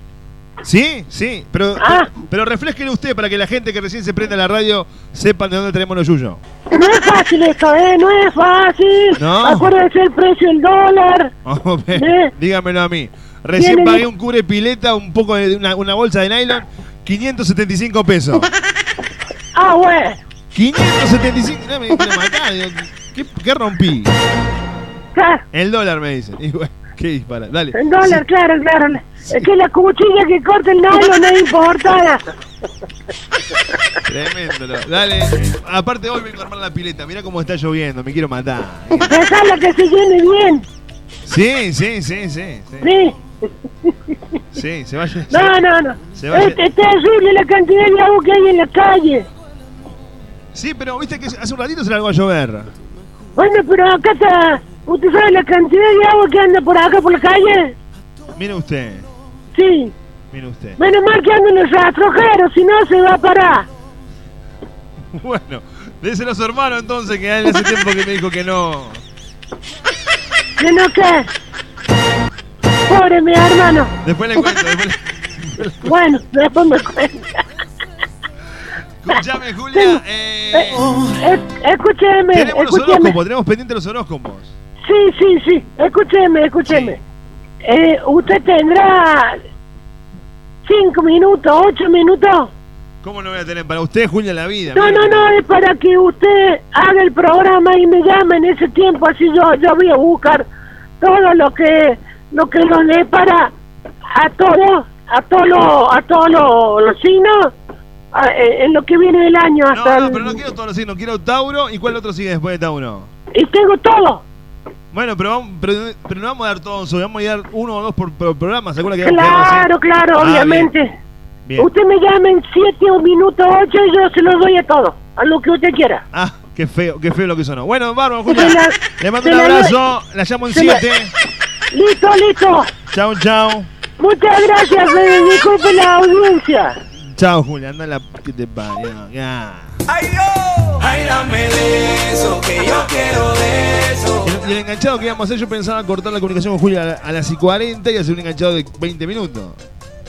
Sí, sí, pero, Ah. pero usted para que la gente que recién se prende a la radio sepan de dónde tenemos los yuyos. No es fácil esto, ¿eh? No es fácil. No. Acuérdese el precio del dólar. Ver, ¿Eh? Dígamelo a mí. Recién pagué un cubre pileta, un poco de una, una bolsa de nylon, 575 pesos. Ah, bueno. 575, no, me, me matá, digo, ¿qué, qué rompí? Claro, El dólar me dicen. Y bueno, qué dispara. Dale. el dólar, claro, claro. Es que la cuchilla que corta el nylon no es importada. Tremendo. lo- Dale. Aparte hoy vengo a armar la pileta. Mirá cómo está lloviendo, me quiero matar. Dejala que se llene bien. Sí, sí, sí, sí. Sí, Sí. sí se va a lle- No, no, no. Se va a Es, la cantidad de agua que hay en la calle. Sí, pero viste que hace un ratito se largó a llover. Bueno, pero acá está. ¿Usted sabe la cantidad de agua que anda por acá por la calle? Mire usted, Sí. mire usted. Menos mal que andan los rastrojeros, si no se va a parar. Bueno, déselo a su hermano entonces, que a él hace tiempo que me dijo que no. ¿Que no qué? Pobre mi hermano. Después le cuento, después le... Bueno, después me cuenta. Escuchame, Julia. Eh, Eh, escúcheme, tenemos los escúcheme. horóscopos, tenemos pendientes los horóscopos. Sí, sí, sí. Escúcheme, escúcheme. Eh, usted tendrá cinco minutos, ocho minutos. ¿Cómo no voy a tener para usted, Julia, la vida? No, no, no, es para que usted haga el programa y me llame en ese tiempo, así yo, yo voy a buscar todo lo que lo que nos dé para a todos, a todos los, a todos los, los signos, a- eh, en lo que viene del año hasta No, no, el- pero no quiero todos los signos, quiero Tauro y cuál otro sigue después de Tauro. y tengo todo. Bueno, pero, vamos, pero, pero no vamos a dar todos, vamos a dar uno o dos por, por programa, ¿se acuerda que? Claro, claro, Ah, obviamente. bien, bien. Usted me llama en siete o minuto ocho y yo se lo doy a todo, a lo que usted quiera. Ah, qué feo, qué feo lo que sonó. Bueno, bárbaro, la- Le mando un abrazo, la llamo en se la- 7. Listo, listo. Chao, chao. Muchas gracias, eh, disculpe la audiencia. Chao, Julia, anda la que te parió. Ya. Ay, yo, ay, dame de eso, que yo quiero de eso. Y el enganchado que íbamos a hacer, yo pensaba cortar la comunicación con Julia a la- a las y 40 y hacer un enganchado de 20 minutos.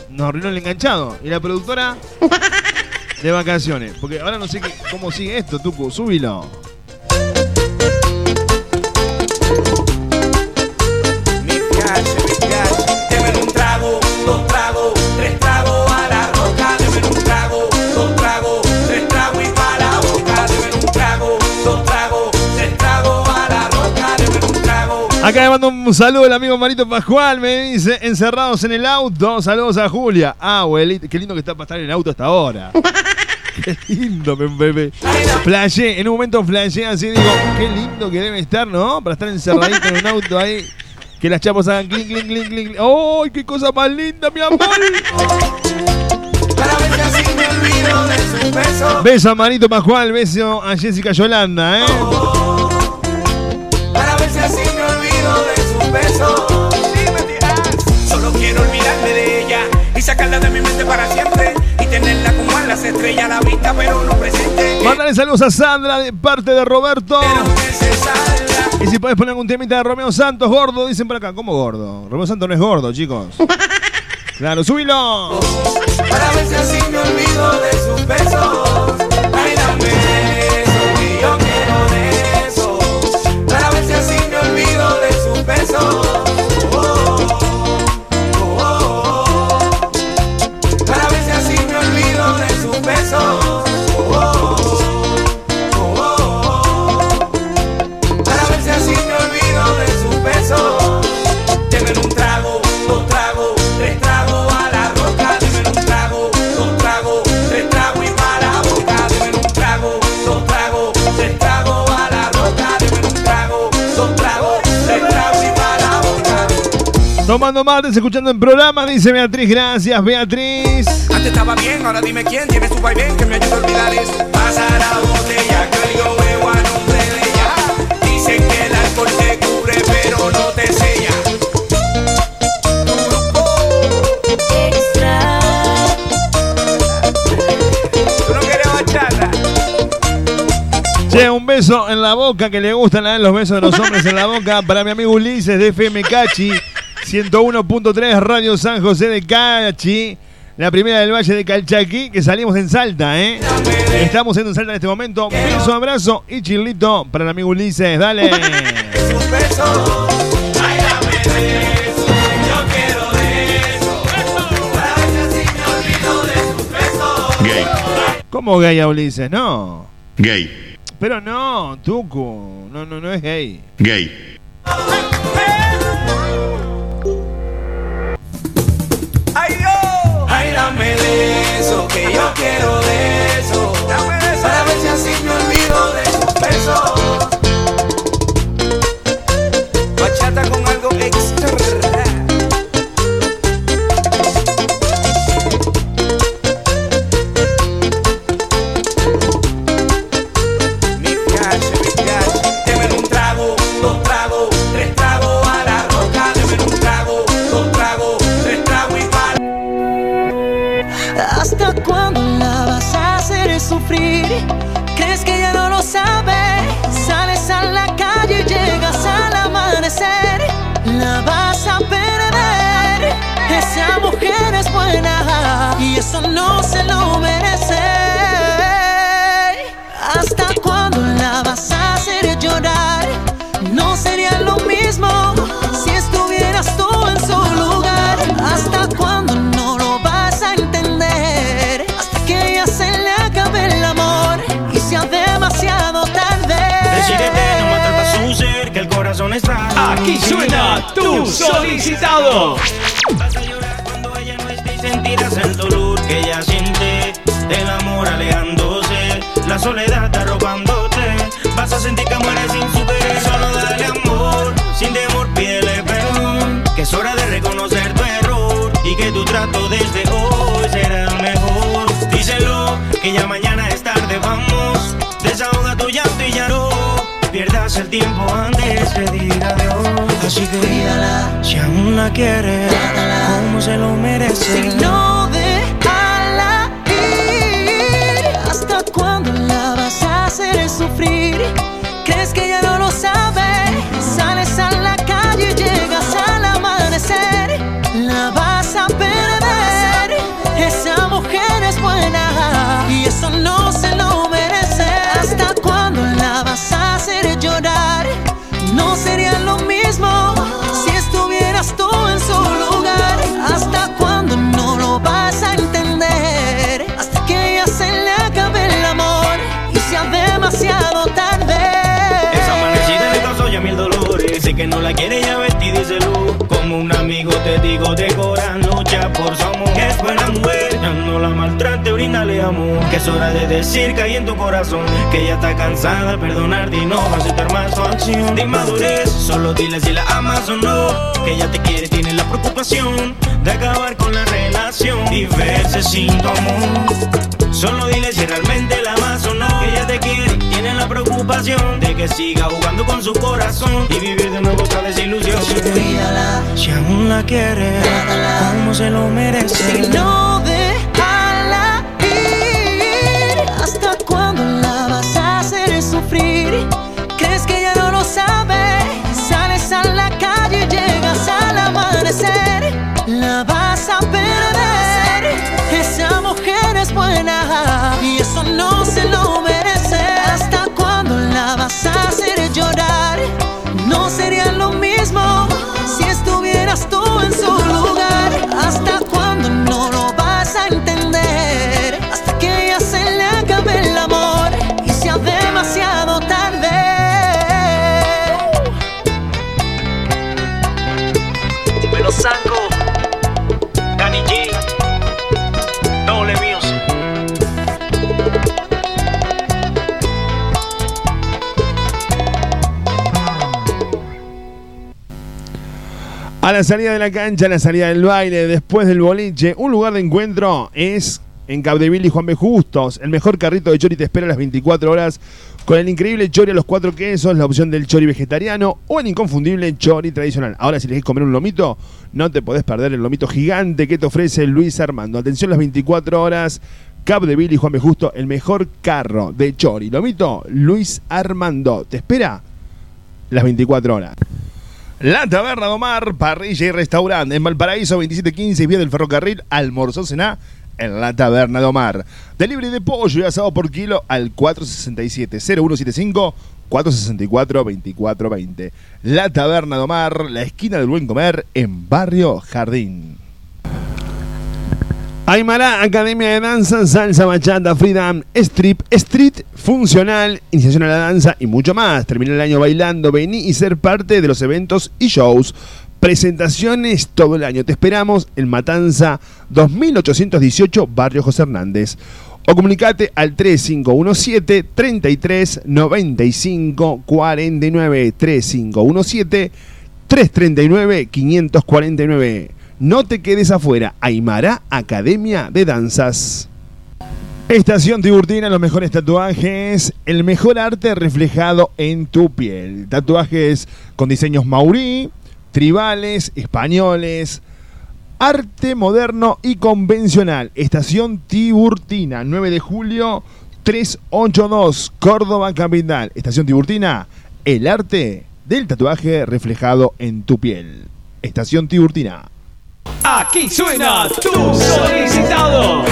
Nos arruinó el enganchado. Y la productora de vacaciones. Porque ahora no sé qué- cómo sigue esto, Tucu. Súbilo. Acá me manda un saludo el amigo Marito Pascual, me dice, encerrados en el auto, saludos a Julia. Ah, abuelita, qué lindo que está para estar en el auto hasta ahora. Qué lindo, bebé. Flashé, en un momento flashé así, digo, qué lindo que debe estar, ¿no? Para estar encerradito en un auto ahí. Que las chapas hagan clink, clink, clink, clink. ¡Ay, qué cosa más linda, mi amor! Beso a Marito Pascual, beso a Jessica Yolanda, ¿eh? Para ver si así me olvido de sus besos. Sí, me dirás. Solo quiero olvidarme de ella y sacarla de mi mente para siempre. Y tenerla como a las estrellas a la vista, pero no presente. Mándale saludos a Sandra de parte de Roberto. Y si puedes poner algún temita de Romeo Santos, gordo, dicen por acá. ¿Cómo gordo? Romeo Santos no es gordo, chicos. Claro, súbilo. Para ver si así me olvido de sus besos. De Tomando mates, escuchando el programa, dice Beatriz. Gracias, Beatriz. Antes estaba bien, ahora dime quién tiene su vaivén que me ayuda a olvidar eso. Pasa la botella que yo bebo a nombre de ella. Dicen que el alcohol te cubre, pero no te sella. Tú no quieres bachata. Che, un beso en la boca que le gustan a él los besos de los hombres en la boca para mi amigo Ulises de FM Cachi 101.3 Radio San José de Cachi. La primera del Valle de Calchaquí, que salimos en Salta, ¿eh? Estamos en Salta en este momento. Beso, abrazo y chilito para el amigo Ulises. Dale. Gay. ¿Cómo gay a Ulises? No. Gay. Pero no, Tucu. No, no, no es gay. Gay. De eso, que yo quiero de eso. Para ver si así me olvido de sus besos. Eso no se lo merece. ¿Hasta cuándo la vas a hacer llorar? No sería lo mismo si estuvieras tú en su lugar. ¿Hasta cuándo no lo vas a entender? Hasta que ya se le acabe el amor y sea demasiado tarde. Decídete, no matar para su ser, que el corazón está. Aquí suena tu solicitado. Vas la soledad arrobándote. Vas a sentir que mueres sin su querer. Solo dale amor, sin temor pídele perdón. Que es hora de reconocer tu error y que tu trato desde hoy será el mejor. Díselo, que ya mañana es tarde, vamos. Desahoga tu llanto y ya no pierdas el tiempo antes que diga adiós. Así que cuídala, si aún la quieres, como se lo merece. Si no, ¿Crees que ya no lo sabe? Sales a la calle y llegas al amanecer. La vas a perder. Esa mujer es buena te digo de corazón, lucha por su amor. Es buena mujer, ya no la maltrate, brindale amor. Que es hora de decir que hay en tu corazón. Que ella está cansada de perdonarte y no va a aceptar más su acción. De inmadurez, solo dile si la amas o no. Que ella te quiere, tiene la preocupación de acabar con la relación y verse sin tu amor. Solo dile si realmente la amas o no. Que ella te quiere, la preocupación de que siga jugando con su corazón y vivir de nuevo otra desilusión. Cuídala. Si aún la quieres, como se lo merece. No déjala ir. ¿Hasta cuándo la vas a hacer sufrir? ¿Crees que ya no tú la salida de la cancha, la salida del baile, después del boliche, un lugar de encuentro es en Capdeville y Juan B. Justos. El mejor carrito de chori te espera a las 24 horas con el increíble chori a los cuatro quesos, la opción del chori vegetariano o el inconfundible chori tradicional. Ahora, si elegís comer un lomito, no te podés perder el lomito gigante que te ofrece Luis Armando. Atención, las 24 horas. Capdeville y Juan B. Justo, el mejor carro de chori. Lomito, Luis Armando. Te espera las 24 horas. La Taberna Mar, parrilla y restaurante en Valparaíso 2715 vía del ferrocarril, almorzó cená en la Taberna do Mar. Delivery de pollo y asado por kilo al 467-0175 464-2420. La Taberna do Mar, la esquina del buen comer en Barrio Jardín. Aymara, Academia de Danza, Salsa, Bachata, Freedom, Strip, Street, Funcional, Iniciación a la Danza y mucho más. Termina el año bailando, vení y ser parte de los eventos y shows. Presentaciones todo el año. Te esperamos en Matanza 2818, Barrio José Hernández. O comunicate al 3517 33 95 49 3517 339 549. No te quedes afuera. Aymara Academia de Danzas. Estación Tiburtina, los mejores tatuajes, el mejor arte reflejado en tu piel. Tatuajes con diseños maurí, tribales, españoles, arte moderno y convencional. Estación Tiburtina, 9 de julio 382, Córdoba Capital. Estación Tiburtina, el arte del tatuaje reflejado en tu piel. Estación Tiburtina. Aquí suena tu solicitado.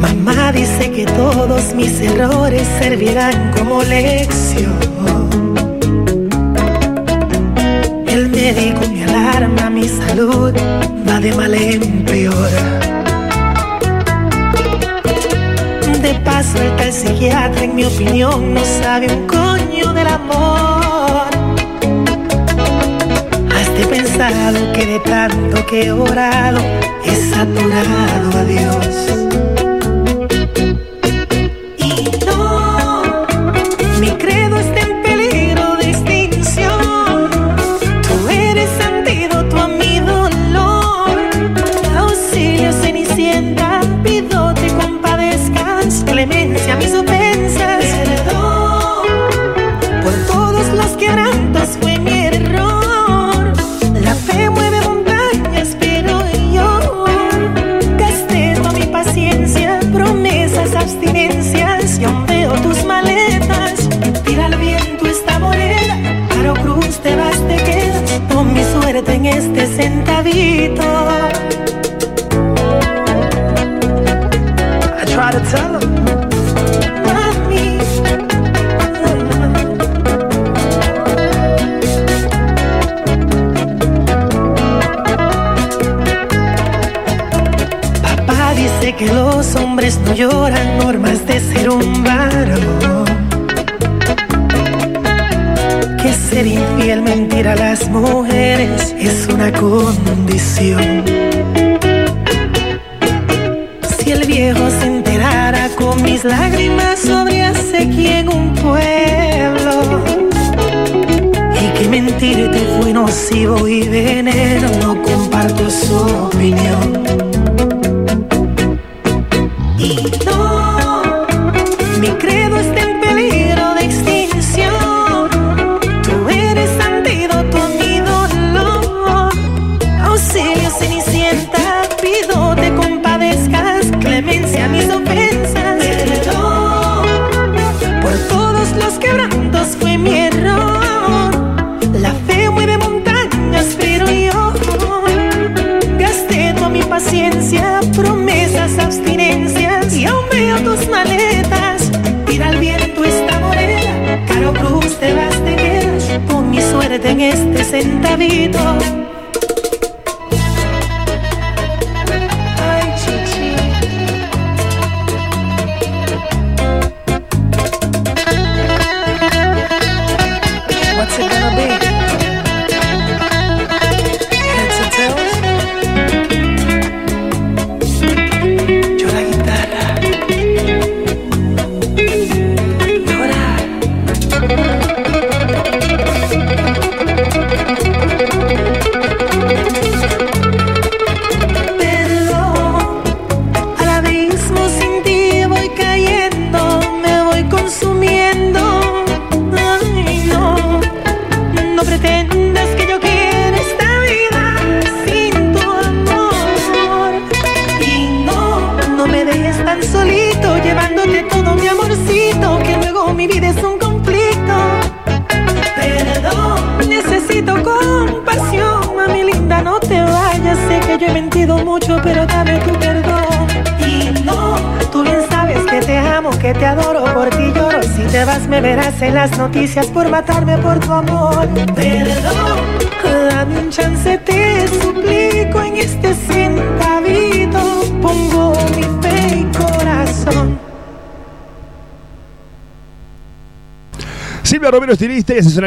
Mamá dice que todos mis errores servirán como lección. Médico me alarma, mi salud va de mal en peor. De paso, el tal psiquiatra, en mi opinión, no sabe un coño del amor. Has pensado que de tanto que he orado, he saturado a Dios. que los hombres no lloran normas de ser un varón. Ser infiel, mentir a las mujeres es una condición. Si el viejo se enterara con mis lágrimas sobre sequía en un pueblo y que mentirte fue nocivo y veneno, no comparto su opinión.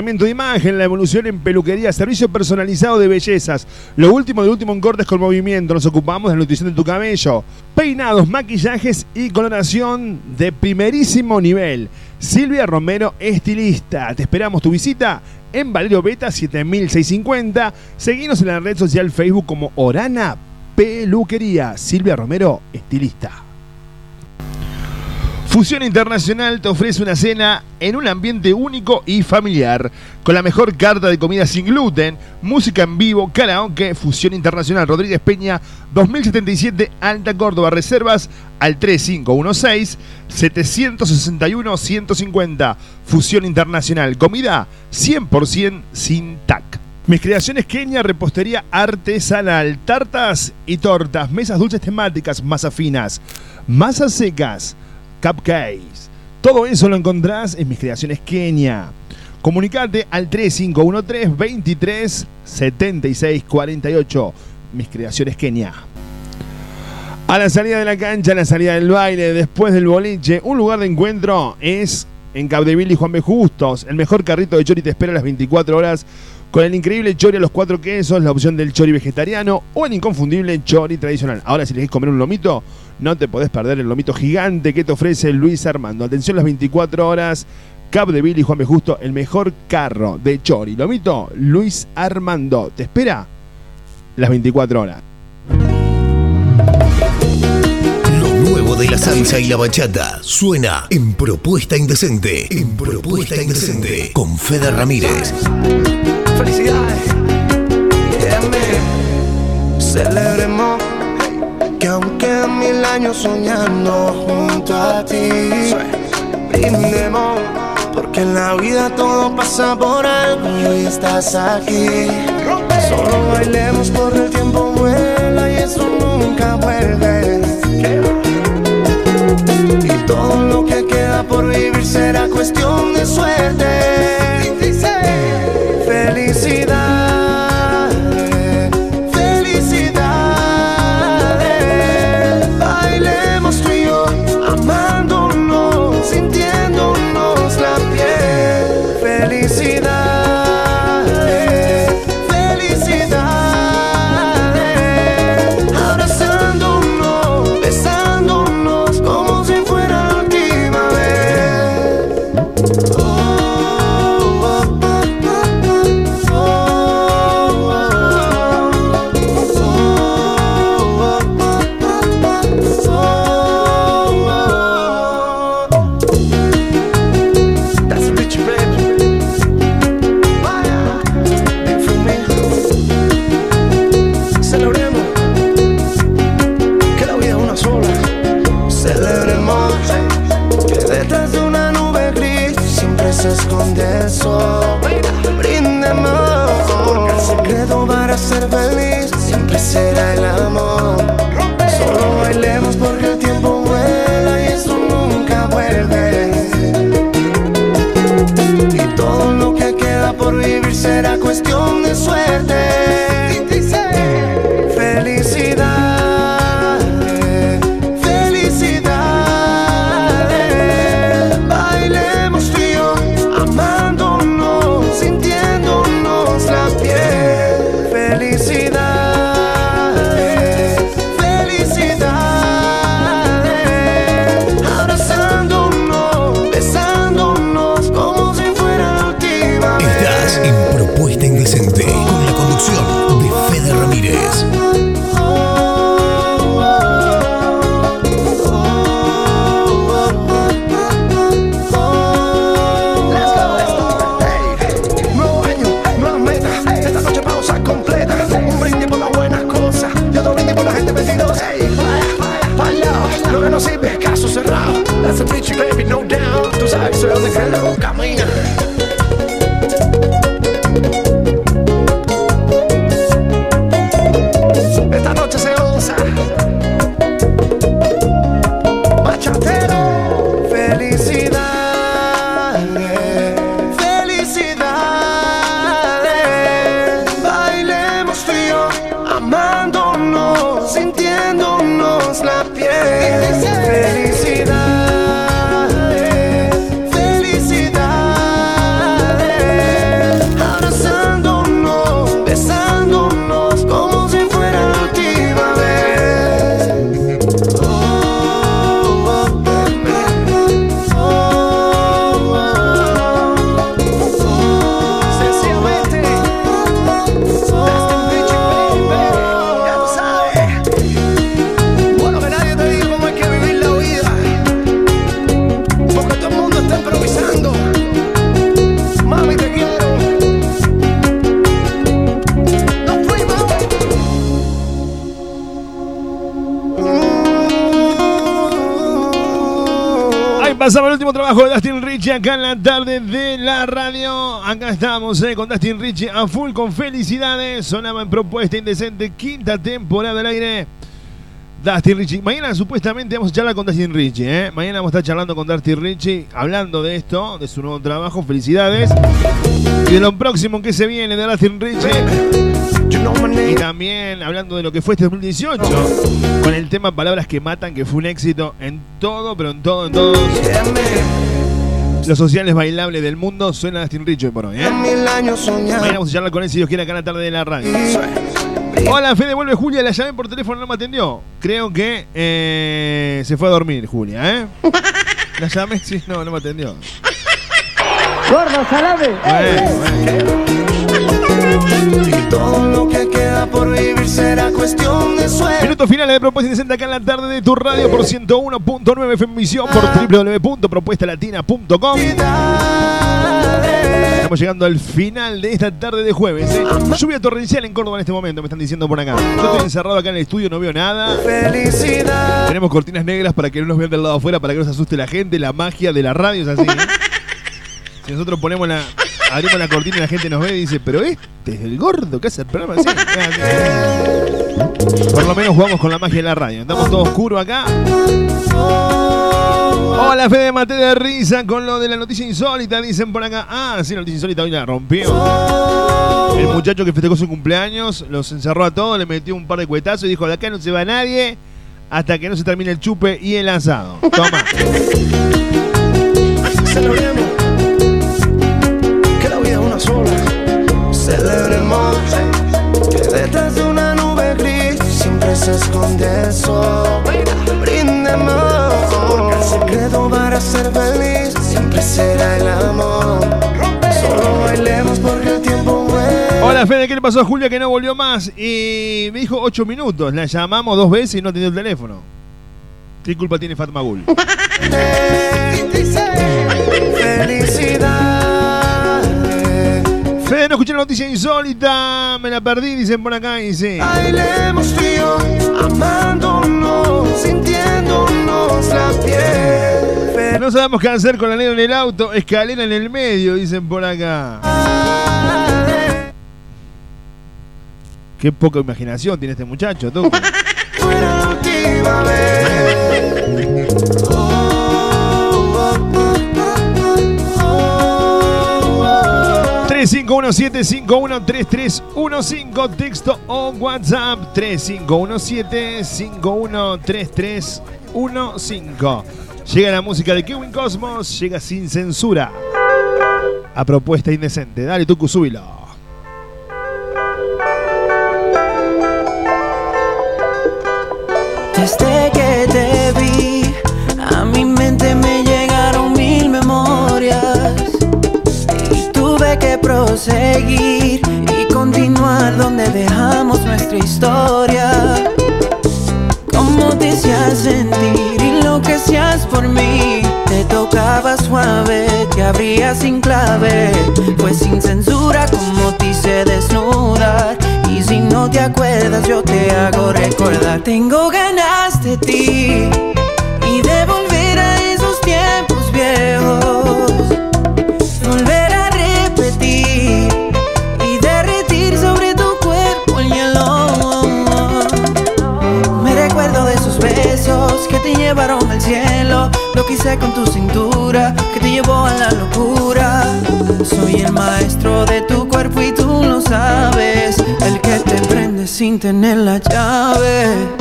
De imagen, la evolución en peluquería, servicio personalizado de bellezas. Lo último de último en cortes con movimiento. Nos ocupamos de la nutrición de tu cabello. Peinados, maquillajes y coloración de primerísimo nivel. Silvia Romero, estilista. Te esperamos tu visita en Valerio Beta 7650. Seguinos en la red social Facebook como Orana Peluquería. Silvia Romero, estilista. Fusión Internacional te ofrece una cena en un ambiente único y familiar, con la mejor carta de comida sin gluten, música en vivo, karaoke, Fusión Internacional Rodríguez Peña, 2077 Alta Córdoba, reservas al 3516-761-150. Fusión Internacional, comida 100% sin TAC. Mis creaciones Kenia, repostería artesanal, tartas y tortas, mesas dulces temáticas, masas finas, masas secas, cupcakes. Todo eso lo encontrás en mis creaciones Kenia. Comunicate al 3513 23 76 48. Mis creaciones Kenia. A la salida de la cancha, a la salida del baile, después del boliche, un lugar de encuentro es en Capdeville y Juan B. Justos. El mejor carrito de chori te espera a las 24 horas con el increíble chori a los cuatro quesos, la opción del chori vegetariano o el inconfundible chori tradicional. Ahora, si elegís comer un lomito, no te podés perder el lomito gigante que te ofrece Luis Armando. Atención las 24 horas. Capdeville y Juan B. Justo, el mejor carro de chori. Lomito, Luis Armando. Te espera las 24 horas. Lo nuevo de la salsa y la bachata suena en Propuesta Indecente. En Propuesta Indecente con Fede Ramírez. Felicidades. Soñando junto a ti. Brindemos porque en la vida todo pasa por algo y estás aquí. Solo bailemos porque el tiempo vuela y eso nunca vuelve. Y todo lo que queda por vivir será cuestión de suerte. Tú sabes, soy el negrero, pasaba el último trabajo de Dustin Richie acá en la tarde de la radio. Acá estamos eh, con Dustin Richie a full con felicidades. Sonaba en Propuesta Indecente, quinta temporada del aire. Dustin Richie. Mañana supuestamente vamos a charlar con Dustin Richie. ¿eh? Mañana vamos a estar charlando con Dustin Richie, hablando de esto, de su nuevo trabajo. Felicidades. Y de lo próximo que se viene de Dustin Richie. Y también hablando de lo que fue este 2018, con el tema Palabras que Matan, que fue un éxito en todo, pero en todo, en todos los sociales bailables del mundo. Suena Dustin Richie por hoy, ¿eh? Mañana vamos a charlar con él si Dios quiere acá en la tarde de la radio. Hola, Fede, vuelve Julia, la llamé por teléfono, no me atendió. Creo que eh, se fue a dormir, Julia, ¿eh? La llamé, sí, no, no me atendió. Gordo, salame. Y todo lo que queda por vivir será cuestión de suerte. Minutos finales de Propuesta Indecente acá en la tarde de tu radio por 101.9 FM por www.propuestalatina.com. Estamos llegando al final de esta tarde de jueves. ¿eh? Lluvia torrencial en Córdoba en este momento, me están diciendo por acá. Yo estoy encerrado acá en el estudio, no veo nada. Felicidad. Tenemos cortinas negras para que no nos vean del lado afuera, para que no se asuste la gente. La magia de la radio es así. ¿eh? Si nosotros ponemos la, abrimos la cortina y la gente nos ve y dice, pero este es el gordo que hace el programa así. Por lo menos jugamos con la magia de la radio. Andamos todos oscuro acá. Hola, Fede Mate de risa con lo de la noticia insólita, dicen por acá. Ah, sí, la noticia insólita hoy la rompió. El muchacho que festejó su cumpleaños los encerró a todos, le metió un par de cuetazos y dijo, de acá no se va nadie hasta que no se termine el chupe y el asado. Toma. esconde el sol. Brindemos porque el secreto para ser feliz siempre será el amor. Solo bailemos porque el tiempo. Hola, Fede, ¿qué le pasó a Julia que no volvió más? Y me dijo 8 minutos. La llamamos dos veces y no atendió el teléfono. ¿Qué culpa tiene Fatma Gul? Felicidad. Fede, no escuché la noticia insólita. Me la perdí, dicen por acá. Y sí. Bailemos amándonos, sintiéndonos la piel. No sabemos qué hacer con la negra en el auto. Escalera en el medio, dicen por acá. Qué poca imaginación tiene este muchacho, tú. 3517-513315 texto o WhatsApp 3517-513315 Llega la música de Kevin Cosmos, llega sin censura. A propuesta indecente. Dale, Tucu, súbilo. Desde que te vi, proseguir y continuar donde dejamos nuestra historia. Cómo te hacías sentir y lo que hacías por mí. Te tocaba suave, te abría sin clave. Fue sin censura como te hice desnudar. Y si no te acuerdas, yo te hago recordar. Tengo ganas de ti Lo que hice con tu cintura que te llevó a la locura. Soy el maestro de tu cuerpo y tú lo sabes. El que te prende sin tener la llave.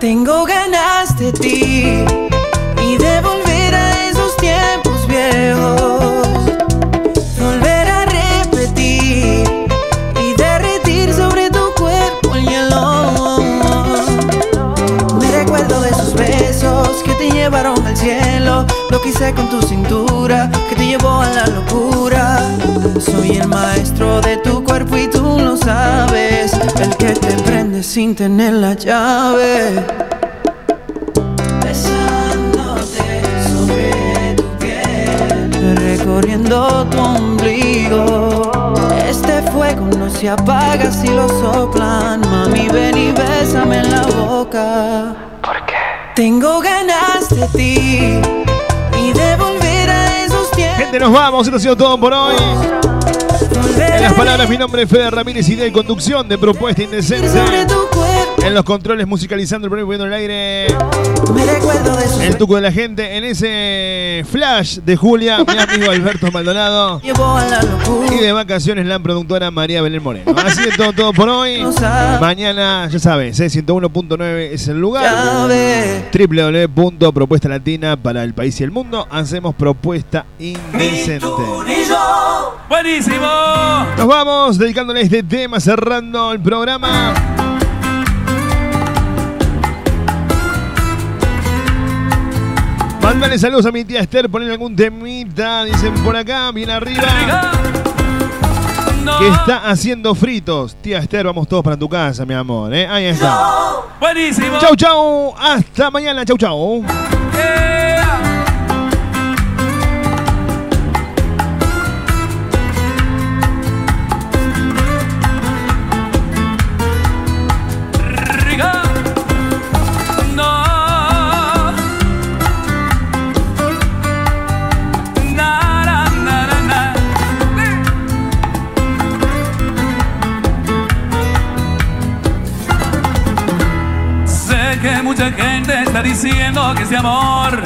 Tengo ganas de ti y de volver a esos tiempos viejos. Volver a repetir y derretir sobre tu cuerpo el hielo. Me recuerdo de esos besos que te llevaron al cielo. Lo que hice con tu cintura que te llevó a la locura. Soy el maestro de tu cuerpo y tú lo sabes. El que te sin tener la llave. Besándote sobre tu piel, recorriendo tu ombligo. Este fuego no se apaga si lo soplan. Mami, ven y bésame en la boca. ¿Por qué? Tengo ganas de ti y de volver a esos tiempos. Gente, nos vamos. Esto ha sido todo por hoy. En las palabras, mi nombre es Fede Ramírez, idea y conducción de Propuesta Indecente. En los controles, musicalizando el poniendo en el aire. El tuco de la gente en ese flash de Julia, mi amigo Alberto Maldonado. Y de vacaciones la productora María Belén Moreno. Así todo, todo por hoy. Mañana, ya sabes, eh, 101.9 es el lugar. www.propuesta latina para el país y el mundo. Hacemos propuesta indecente. Buenísimo. Nos vamos dedicándole este tema, cerrando el programa. Mándale saludos a mi tía Esther, poner algún temita, dicen por acá, bien arriba. Que está haciendo fritos. Tía Esther, vamos todos para tu casa, mi amor. ¿eh? Ahí está. Buenísimo. Chau, chau. Hasta mañana. Chau, chau. Mucha gente está diciendo que ese amor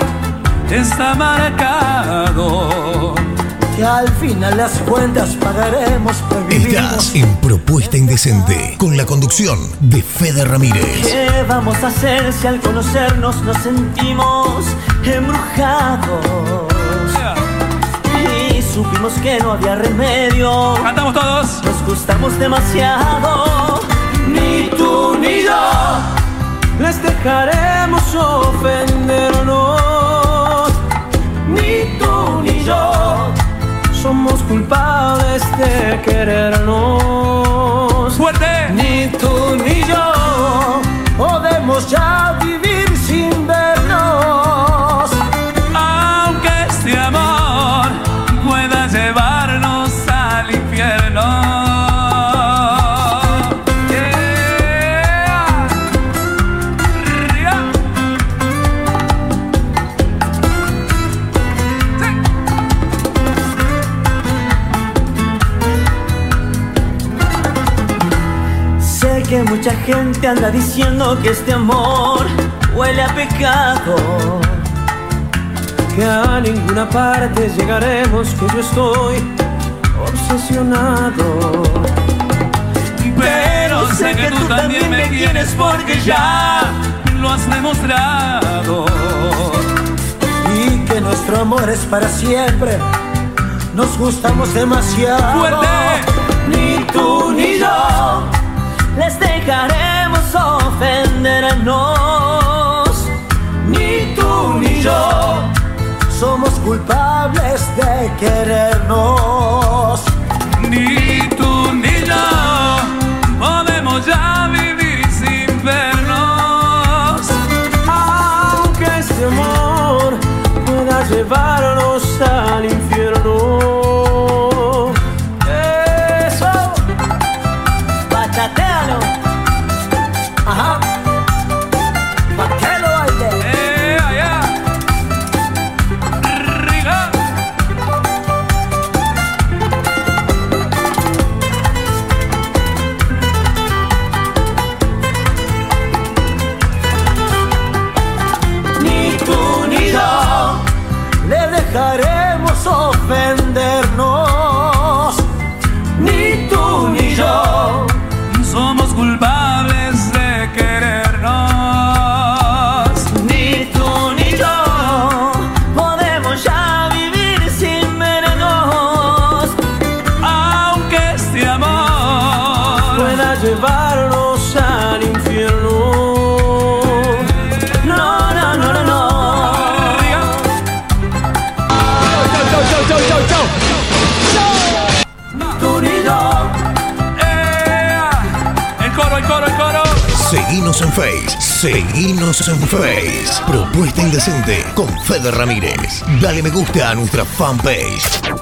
está marcado. Que al final las cuentas pagaremos por vivir. Estás en Propuesta Indecente con la conducción de Fede Ramírez. ¿Qué vamos a hacer si al conocernos nos sentimos embrujados? Y supimos que no había remedio. Cantamos todos. Nos gustamos demasiado. Ni tú ni yo les dejaremos ofendernos. Ni tú ni yo somos culpables de querernos. Fuerte. Ni tú ni yo podemos ya gente anda diciendo que este amor huele a pecado. Que a ninguna parte llegaremos, que yo estoy obsesionado. Pero sé que tú también me quieres porque ya lo has demostrado. Y que nuestro amor es para siempre. Nos gustamos demasiado. Fuerte. Ni tú ni yo les dejaremos ofendernos. Ni tú ni yo somos culpables de querernos. Ni tú ni yo podemos ya vivir sin vernos. Aunque este amor pueda llevarnos Seguinos en Face, seguinos en Face. Propuesta Indecente con Fede Ramírez. Dale me gusta a nuestra fanpage.